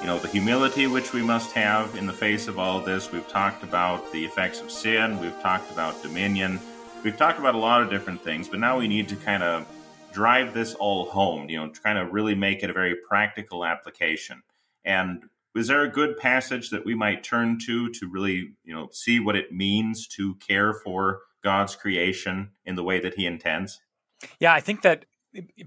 you know, the humility which we must have in the face of all this. We've talked about the effects of sin. We've talked about dominion. We've talked about a lot of different things, but now we need to kind of drive this all home, you know, kind of really make it a very practical application. And is there a good passage that we might turn to to really you know see what it means to care for god's creation in the way that he intends? Yeah i think that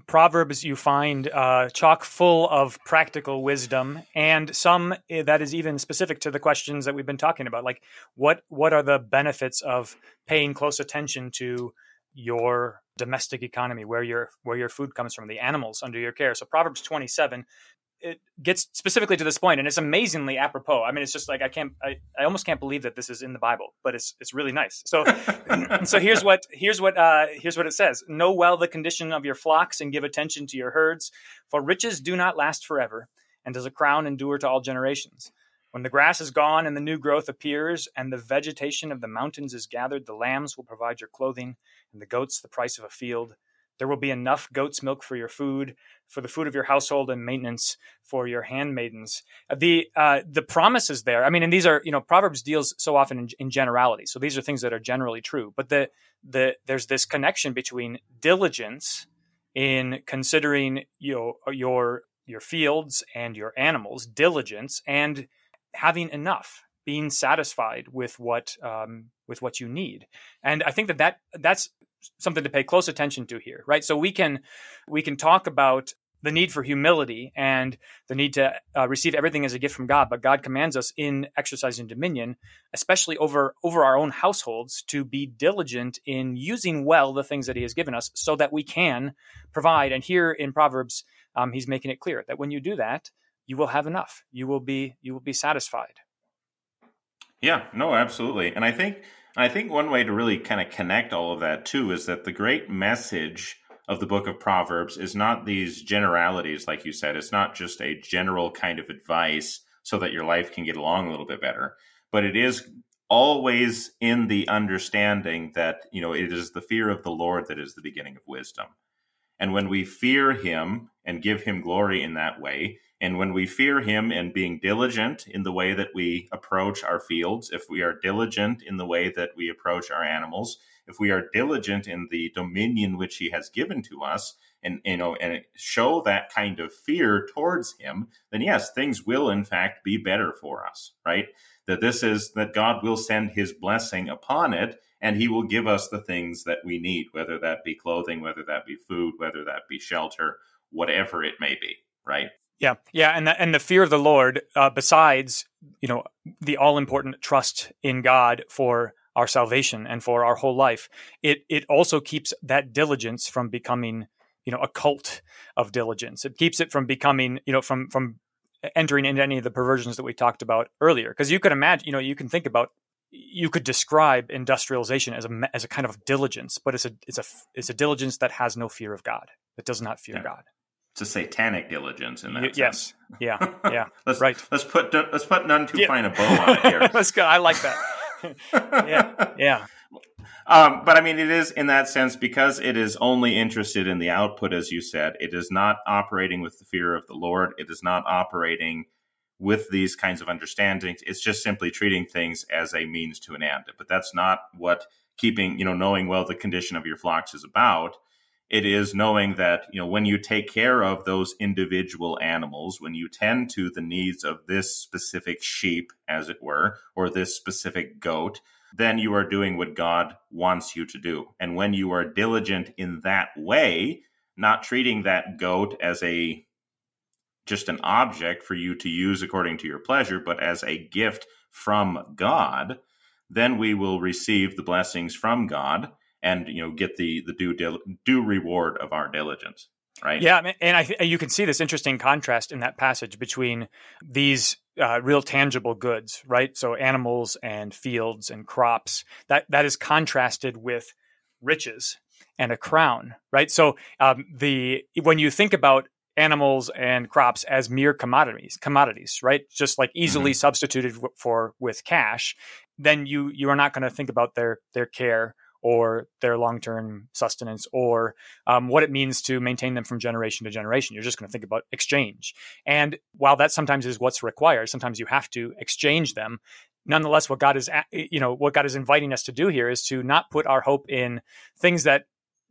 proverbs you find uh, chock full of practical wisdom and some eh, that is even specific to the questions that we've been talking about. Like what what are the benefits of paying close attention to your domestic economy where your where your food comes from the animals under your care? So proverbs 27 it gets specifically to this point and it's amazingly apropos. I mean it's just like i can't I, I almost can't believe that this is in the bible but it's it's really nice. So so here's what here's what uh here's what it says. Know well the condition of your flocks and give attention to your herds for riches do not last forever and does a crown endure to all generations. When the grass is gone and the new growth appears and the vegetation of the mountains is gathered the lambs will provide your clothing and the goats the price of a field there will be enough goat's milk for your food, for the food of your household, and maintenance for your handmaidens. Uh, the uh, the promises there. I mean, and these are you know Proverbs deals so often in, in generality. So these are things that are generally true. But the the there's this connection between diligence in considering you know, your your fields and your animals, diligence, and having enough being satisfied with what um, with what you need. And I think that, that that's something to pay close attention to here, right? So we can we can talk about the need for humility and the need to uh, receive everything as a gift from God, but God commands us in exercising dominion, especially over over our own households, to be diligent in using well the things that He has given us, so that we can provide. And here in Proverbs, um, He's making it clear that when you do that, you will have enough. You will be you will be satisfied. Yeah, no, absolutely, and I think I think one way to really kind of connect all of that too is that the great message of the book of Proverbs is not these generalities, like you said. It's not just a general kind of advice so that your life can get along a little bit better, but it is always in the understanding that, you know, it is the fear of the Lord that is the beginning of wisdom. And when we fear him and give him glory in that way, and when we fear him and being diligent in the way that we approach our fields, if we are diligent in the way that we approach our animals, if we are diligent in the dominion which he has given to us, and you know, and show that kind of fear towards him, then yes, things will in fact be better for us, right? That this is that God will send his blessing upon it and he will give us the things that we need, whether that be clothing, whether that be food, whether that be shelter, whatever it may be, right? Yeah, yeah, and the, and the fear of the Lord, uh, besides you know the all important trust in God for our salvation and for our whole life, it it also keeps that diligence from becoming you know a cult of diligence. It keeps it from becoming you know from from entering into any of the perversions that we talked about earlier. Because you could imagine, you know, you can think about you could describe industrialization as a as a kind of diligence, but it's a it's a it's a diligence that has no fear of God. That does not fear yeah. God. It's a satanic diligence in that. Y- yes. Yeah. Yeah. let's, right. Let's put let's put none too yeah. fine a bow on it here. let's go. I like that. yeah. Yeah. Um, but I mean, it is in that sense because it is only interested in the output, as you said. It is not operating with the fear of the Lord. It is not operating with these kinds of understandings. It's just simply treating things as a means to an end. But that's not what keeping, you know, knowing well the condition of your flocks is about. It is knowing that, you know, when you take care of those individual animals, when you tend to the needs of this specific sheep, as it were, or this specific goat, then you are doing what God wants you to do. And when you are diligent in that way, not treating that goat as a just an object for you to use according to your pleasure, but as a gift from God, then we will receive the blessings from God and you know get the the due due reward of our diligence. Right. Yeah, and I th- you can see this interesting contrast in that passage between these uh, real tangible goods, right? So animals and fields and crops. That that is contrasted with riches and a crown, right? So um, the when you think about animals and crops as mere commodities commodities right just like easily mm-hmm. substituted for with cash then you you are not going to think about their their care or their long-term sustenance or um, what it means to maintain them from generation to generation. You're just going to think about exchange. And while that sometimes is what's required sometimes you have to exchange them nonetheless what god is you know what god is inviting us to do here is to not put our hope in things that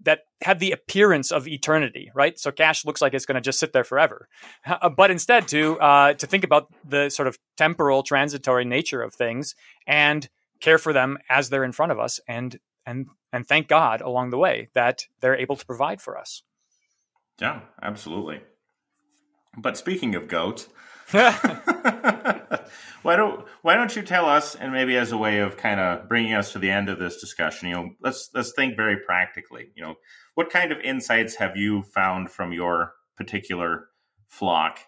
that have the appearance of eternity, right? So cash looks like it's going to just sit there forever, uh, but instead to uh, to think about the sort of temporal, transitory nature of things and care for them as they're in front of us, and and and thank God along the way that they're able to provide for us. Yeah, absolutely. But speaking of goats, why don't why don't you tell us, and maybe as a way of kind of bringing us to the end of this discussion, you know, let's let's think very practically. You know, what kind of insights have you found from your particular flock,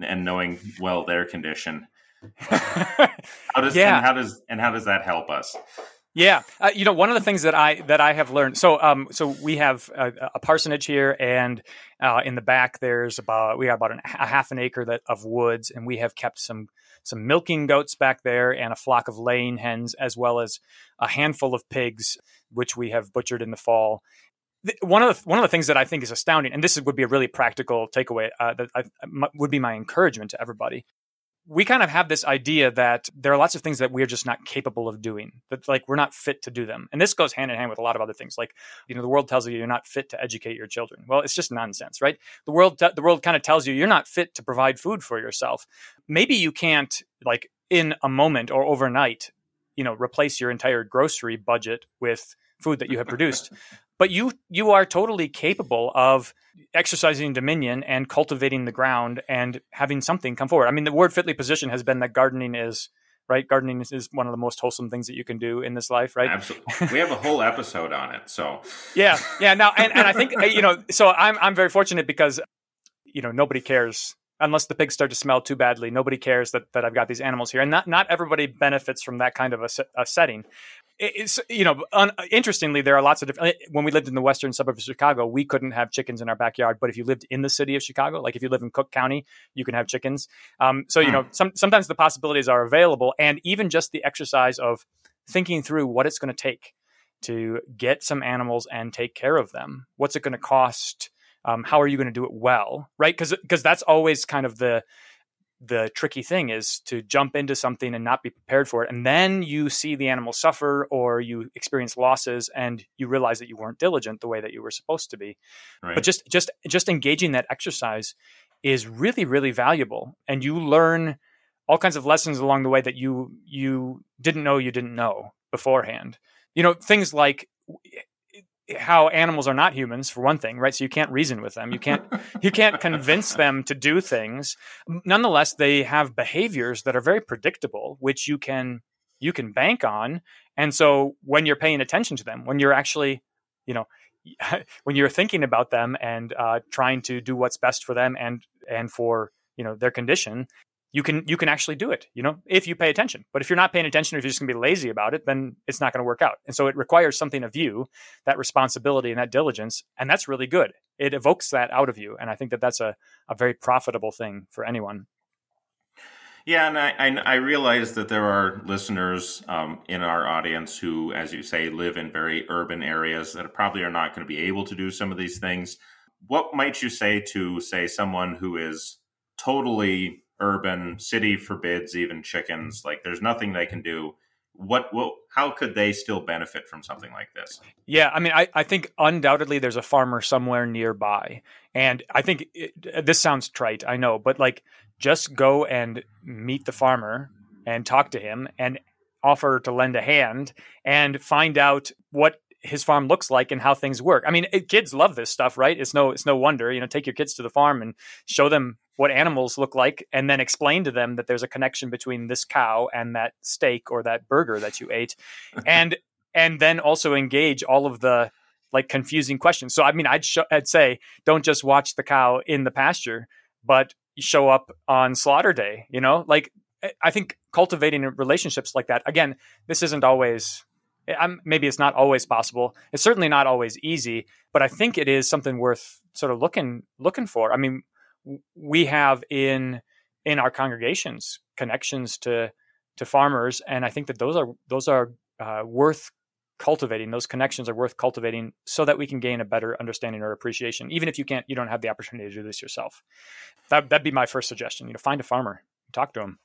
and knowing well their condition? how does yeah. and how does and how does that help us? Yeah, uh, you know, one of the things that I that I have learned. So, um, so we have a, a parsonage here, and uh, in the back there's about we have about an, a half an acre that, of woods, and we have kept some some milking goats back there, and a flock of laying hens, as well as a handful of pigs, which we have butchered in the fall. One of the one of the things that I think is astounding, and this would be a really practical takeaway uh, that I, would be my encouragement to everybody, we kind of have this idea that there are lots of things that we're just not capable of doing that like we're not fit to do them. And this goes hand in hand with a lot of other things like you know the world tells you you're not fit to educate your children. Well it's just nonsense right? The world the world kind of tells you you're not fit to provide food for yourself. Maybe you can't like in a moment or overnight you know replace your entire grocery budget with food that you have produced but you you are totally capable of exercising dominion and cultivating the ground and having something come forward. I mean, the word fitly position has been that gardening is right. Gardening is, is one of the most wholesome things that you can do in this life, right? Absolutely. We have a whole episode on it. So yeah, yeah. Now, and, and I think you know, so I'm I'm very fortunate because you know nobody cares unless the pigs start to smell too badly. Nobody cares that, that I've got these animals here, and not not everybody benefits from that kind of a, a setting it's you know un, interestingly there are lots of different when we lived in the western suburbs of chicago we couldn't have chickens in our backyard but if you lived in the city of chicago like if you live in cook county you can have chickens. Um, so you hmm. know some, sometimes the possibilities are available and even just the exercise of thinking through what it's going to take to get some animals and take care of them. What's it going to cost? Um, how are you going to do it well? Right? Because because that's always kind of the the tricky thing is to jump into something and not be prepared for it. And then you see the animal suffer or you experience losses and you realize that you weren't diligent the way that you were supposed to be. Right. but just just just engaging that exercise is really really valuable. And you learn all kinds of lessons along the way that you you didn't know you didn't know beforehand. You know things like how animals are not humans for one thing right? So you can't reason with them. You can't you can't convince them to do things. Nonetheless they have behaviors that are very predictable which you can you can bank on. And so when you're paying attention to them when you're actually you know when you're thinking about them and uh, trying to do what's best for them and and for you know their condition you can you can actually do it you know if you pay attention. But if you're not paying attention if you're just going to be lazy about it then it's not going to work out. And so it requires something of you that responsibility and that diligence and that's really good. It evokes that out of you and i think that that's a, a very profitable thing for anyone. Yeah, and I, I, I realize that there are listeners um, in our audience who, as you say, live in very urban areas that probably are not going to be able to do some of these things. What might you say to, say, someone who is totally urban, city forbids even chickens, like there's nothing they can do? What, what how could they still benefit from something like this? Yeah i mean i, I think undoubtedly there's a farmer somewhere nearby. And i think it, this sounds trite i know but like just go and meet the farmer and talk to him and offer to lend a hand and find out what his farm looks like and how things work. I mean, it, kids love this stuff, right? It's no it's no wonder, you know, take your kids to the farm and show them what animals look like and then explain to them that there's a connection between this cow and that steak or that burger that you ate. and and then also engage all of the like confusing questions. So I mean, I'd sh- I'd say don't just watch the cow in the pasture, but show up on slaughter day, you know? Like I think cultivating relationships like that. Again, this isn't always I'm, maybe it's not always possible. It's certainly not always easy, but I think it is something worth sort of looking looking for. I mean, we have in in our congregations connections to to farmers, and I think that those are those are uh, worth cultivating. Those connections are worth cultivating so that we can gain a better understanding or appreciation. Even if you can't, you don't have the opportunity to do this yourself. That that'd be my first suggestion. You know, find a farmer, talk to him.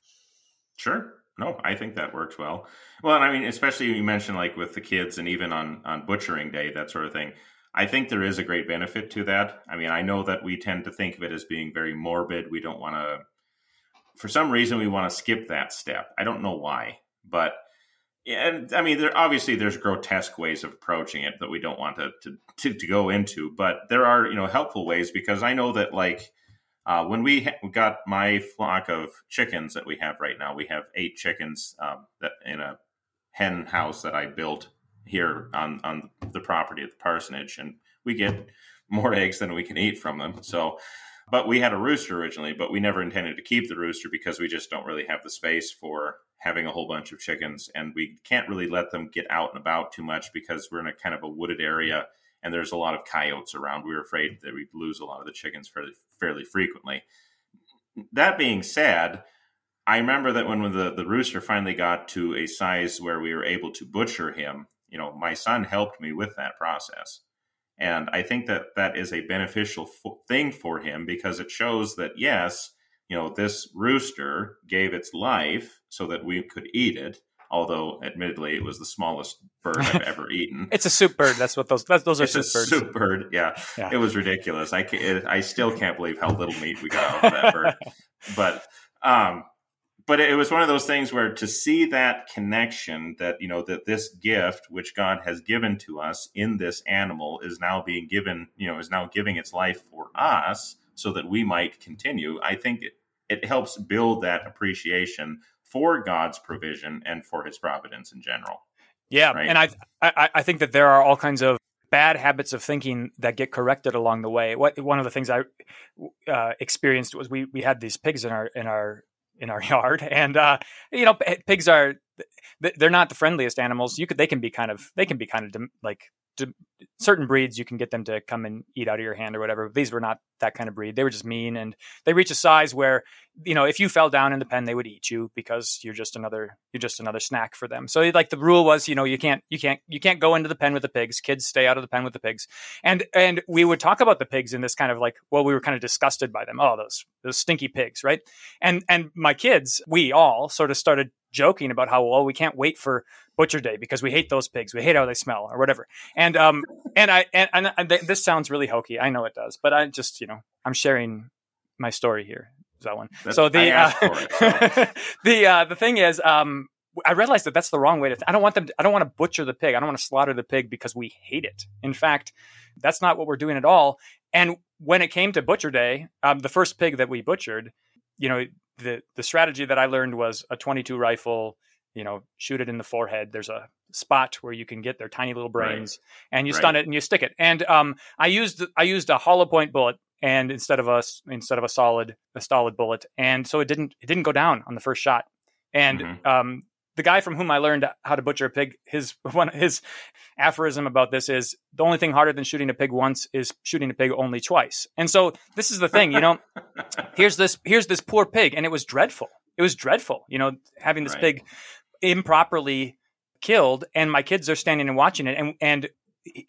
Sure. No, I think that works well. Well, and I mean, especially you mentioned like with the kids and even on on butchering day, that sort of thing. I think there is a great benefit to that. I mean, I know that we tend to think of it as being very morbid. We don't want to, for some reason, we want to skip that step. I don't know why, but and I mean, there obviously there's grotesque ways of approaching it that we don't want to, to to, to go into, but there are you know helpful ways because I know that like uh, when we ha- got my flock of chickens that we have right now, we have eight chickens um, that in a hen house that I built here on on the property of the parsonage, and we get more eggs than we can eat from them. So, but we had a rooster originally, but we never intended to keep the rooster because we just don't really have the space for having a whole bunch of chickens, and we can't really let them get out and about too much because we're in a kind of a wooded area and there's a lot of coyotes around. We were afraid that we'd lose a lot of the chickens fairly, fairly frequently. That being said, I remember that when the, the rooster finally got to a size where we were able to butcher him, you know, my son helped me with that process. And I think that that is a beneficial thing for him because it shows that, yes, you know, this rooster gave its life so that we could eat it although admittedly it was the smallest bird I've ever eaten. it's a soup bird. That's what those that's, those are it's soup a birds. Soup bird. Yeah. yeah. It was ridiculous. I it, I still can't believe how little meat we got out of that bird. But um but it was one of those things where to see that connection that you know that this gift which God has given to us in this animal is now being given, you know, is now giving its life for us so that we might continue. I think it, it helps build that appreciation for God's provision and for His providence in general. Yeah, right? and I, I I think that there are all kinds of bad habits of thinking that get corrected along the way. What one of the things I uh, experienced was we we had these pigs in our in our in our yard, and uh, you know pigs are they're not the friendliest animals. You could they can be kind of they can be kind of like to certain breeds you can get them to come and eat out of your hand or whatever. These were not that kind of breed. They were just mean and they reach a size where, you know, if you fell down in the pen, they would eat you because you're just another you're just another snack for them. So like the rule was, you know, you can't you can't you can't go into the pen with the pigs. Kids stay out of the pen with the pigs. And and we would talk about the pigs in this kind of like, well, we were kind of disgusted by them. Oh, those those stinky pigs, right? And and my kids, we all sort of started joking about how well we can't wait for butcher day because we hate those pigs we hate how they smell or whatever and um and i and, and, and this sounds really hokey i know it does but i just you know i'm sharing my story here that one That's, so the uh, it, so. the uh the thing is um I realized that that's the wrong way to. Th- I don't want them. To, I don't want to butcher the pig. I don't want to slaughter the pig because we hate it. In fact, that's not what we're doing at all. And when it came to butcher day, um, the first pig that we butchered, you know, the the strategy that I learned was a 22 rifle. You know, shoot it in the forehead. There's a spot where you can get their tiny little brains, right. and you stun it and you stick it. And um, I used I used a hollow point bullet and instead of a instead of a solid a solid bullet, and so it didn't it didn't go down on the first shot. And mm-hmm. um, the guy from whom I learned how to butcher a pig, his one his aphorism about this is the only thing harder than shooting a pig once is shooting a pig only twice. And so this is the thing, you know, here's this here's this poor pig, and it was dreadful. It was dreadful, you know, having this right. pig improperly killed, and my kids are standing and watching it, and and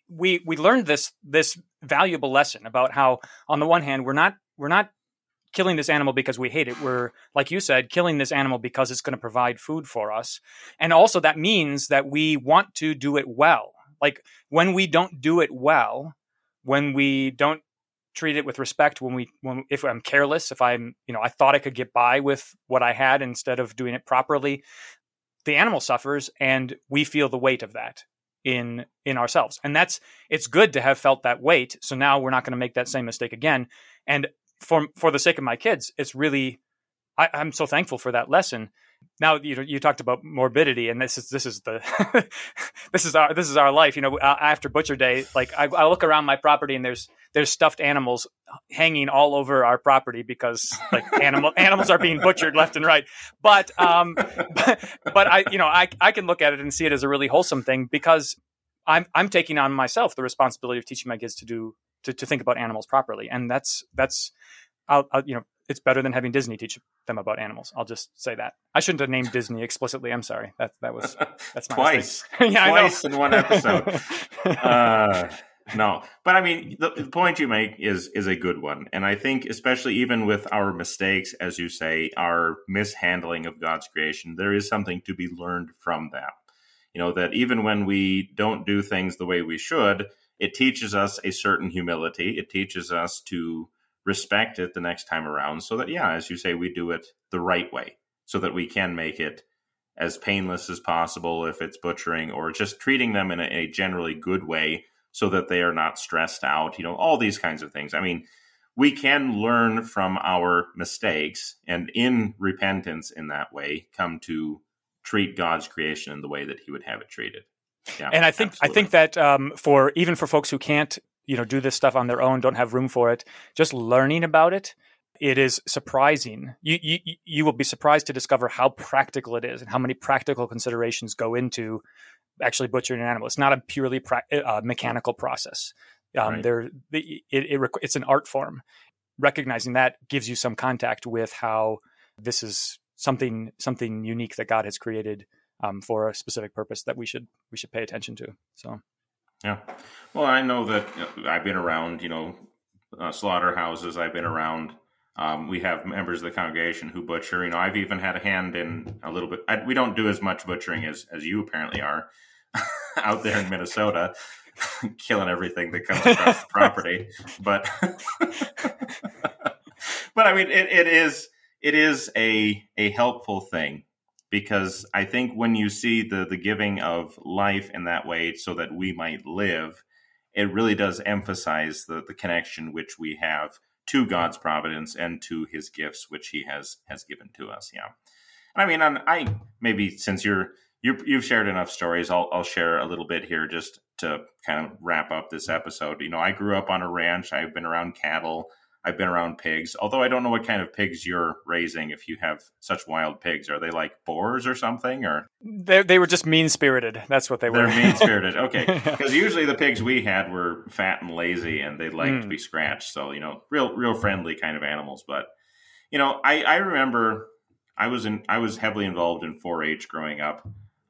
we we learned this this valuable lesson about how on the one hand we're not we're not killing this animal because we hate it. We're, like you said, killing this animal because it's going to provide food for us. And also, that means that we want to do it well. Like when we don't do it well, when we don't treat it with respect, when we, when, if I'm careless, if I'm, you know, I thought I could get by with what I had instead of doing it properly, the animal suffers and we feel the weight of that in in ourselves and that's it's good to have felt that weight so now we're not going to make that same mistake again and for for the sake of my kids, it's really I, am so thankful for that lesson. Now you you talked about morbidity, and this is this is the this is our this is our life. You know, after Butcher Day, like I, I, look around my property and there's there's stuffed animals hanging all over our property because like animal animals are being butchered left and right. But um, but, but I you know I I can look at it and see it as a really wholesome thing because I'm I'm taking on myself the responsibility of teaching my kids to do to, to think about animals properly. And that's that's I'll, I'll, you know it's better than having Disney teach them about animals. I'll just say that. I shouldn't have named Disney explicitly. I'm sorry. That that was that's twice. yeah, twice in one episode. uh, no, but I mean the, the point you make is is a good one, and I think especially even with our mistakes, as you say, our mishandling of God's creation, there is something to be learned from that. You know that even when we don't do things the way we should, it teaches us a certain humility. It teaches us to respect it the next time around so that, yeah, as you say, we do it the right way so that we can make it as painless as possible if it's butchering or just treating them in a, a generally good way so that they are not stressed out, you know, all these kinds of things. I mean, we can learn from our mistakes and in repentance in that way come to treat God's creation in the way that he would have it treated. Yeah, and I think absolutely. I think that um, for even for folks who can't you know do this stuff on their own, don't have room for it, just learning about it, it is surprising. You you you will be surprised to discover how practical it is and how many practical considerations go into actually butchering an animal. It's not a purely pra- uh, mechanical process. Um, right. There, it, it, it, it's an art form. Recognizing that gives you some contact with how this is something something unique that God has created um, for a specific purpose that we should we should pay attention to. So, yeah. Well, I know that I've been around, you know, uh, slaughterhouses. I've been around. Um, we have members of the congregation who butcher. You know, I've even had a hand in a little bit. I, we don't do as much butchering as as you apparently are out there in Minnesota, killing everything that comes across the property. But, but I mean, it, it is it is a a helpful thing because I think when you see the the giving of life in that way so that we might live, it really does emphasize the the connection which we have to God's providence and to His gifts which He has has given to us. Yeah, and I mean, I'm, I maybe since you're you you've shared enough stories, I'll I'll share a little bit here just to kind of wrap up this episode. You know, I grew up on a ranch. I've been around cattle. I've been around pigs, although I don't know what kind of pigs you're raising. If you have such wild pigs, are they like boars or something? Or they they were just mean spirited. That's what they were. They're mean spirited. Okay, because usually the pigs we had were fat and lazy, and they liked mm. to be scratched. So you know, real real friendly kind of animals. But you know, I I remember I was in I was heavily involved in 4-H growing up.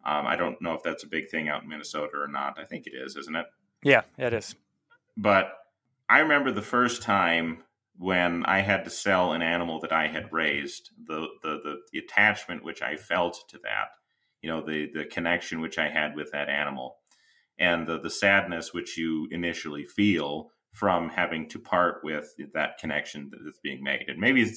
Um, I don't know if that's a big thing out in Minnesota or not. I think it is, isn't it? Yeah, it is. But I remember the first time when I had to sell an animal that I had raised, the, the, the, the, attachment which I felt to that, you know, the, the connection which I had with that animal, and the, the sadness which you initially feel from having to part with that connection that's being made. And maybe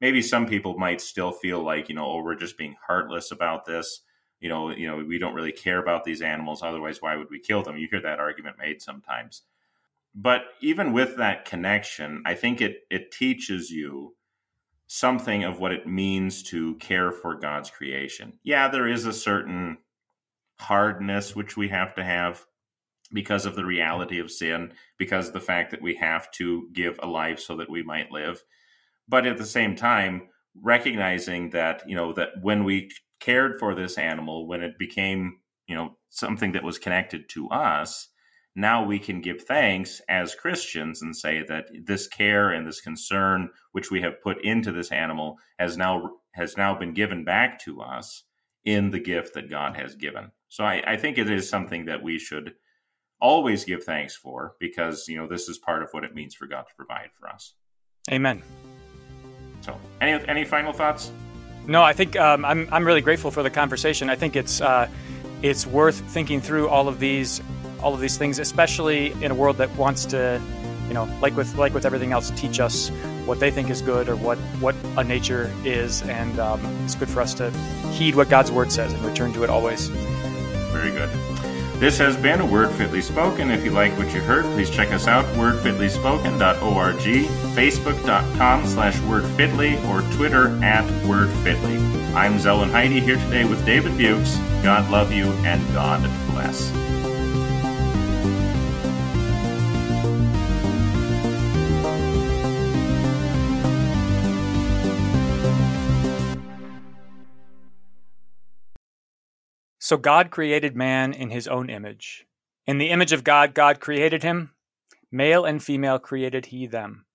maybe some people might still feel like, you know, oh, we're just being heartless about this. you know, you know, we don't really care about these animals. Otherwise, why would we kill them? You hear that argument made sometimes. But even with that connection, I think it it teaches you something of what it means to care for God's creation. Yeah, there is a certain hardness which we have to have because of the reality of sin, because of the fact that we have to give a life so that we might live. But at the same time, recognizing that, you know, that when we cared for this animal, when it became, you know, something that was connected to us, now we can give thanks as Christians and say that this care and this concern which we have put into this animal has now has now been given back to us in the gift that God has given. So I, I think it is something that we should always give thanks for because you know this is part of what it means for God to provide for us. Amen. So, any any final thoughts? No, I think um, I'm I'm really grateful for the conversation. I think it's uh, it's worth thinking through all of these all of these things, especially in a world that wants to, you know, like with like with everything else, teach us what they think is good or what what a nature is, and um, it's good for us to heed what God's word says and return to it always. Very good. This has been a Word Fitly Spoken. If you like what you heard, please check us out, wordfitlyspoken.org, facebook.com slash wordfitly, or Twitter at wordfitly. I'm Zelwyn Heide here today with David Buchs. God love you and God bless. So God created man in his own image. In the image of God, God created him. Male and female created he them.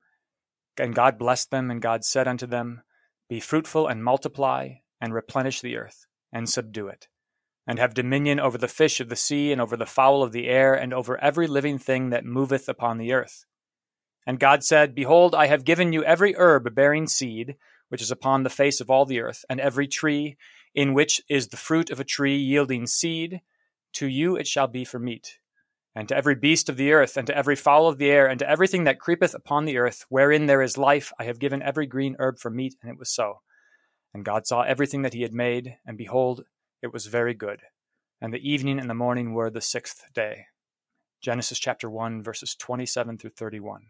And God blessed them, and God said unto them, Be fruitful and multiply, and replenish the earth, and subdue it, and have dominion over the fish of the sea, and over the fowl of the air, and over every living thing that moveth upon the earth. And God said, Behold, I have given you every herb bearing seed, which is upon the face of all the earth, and every tree in which is the fruit of a tree yielding seed, to you it shall be for meat. And to every beast of the earth, and to every fowl of the air, and to everything that creepeth upon the earth, wherein there is life, I have given every green herb for meat, and it was so. And God saw everything that he had made, and behold, it was very good. And the evening and the morning were the sixth day. Genesis chapter 1, verses 27 through 31.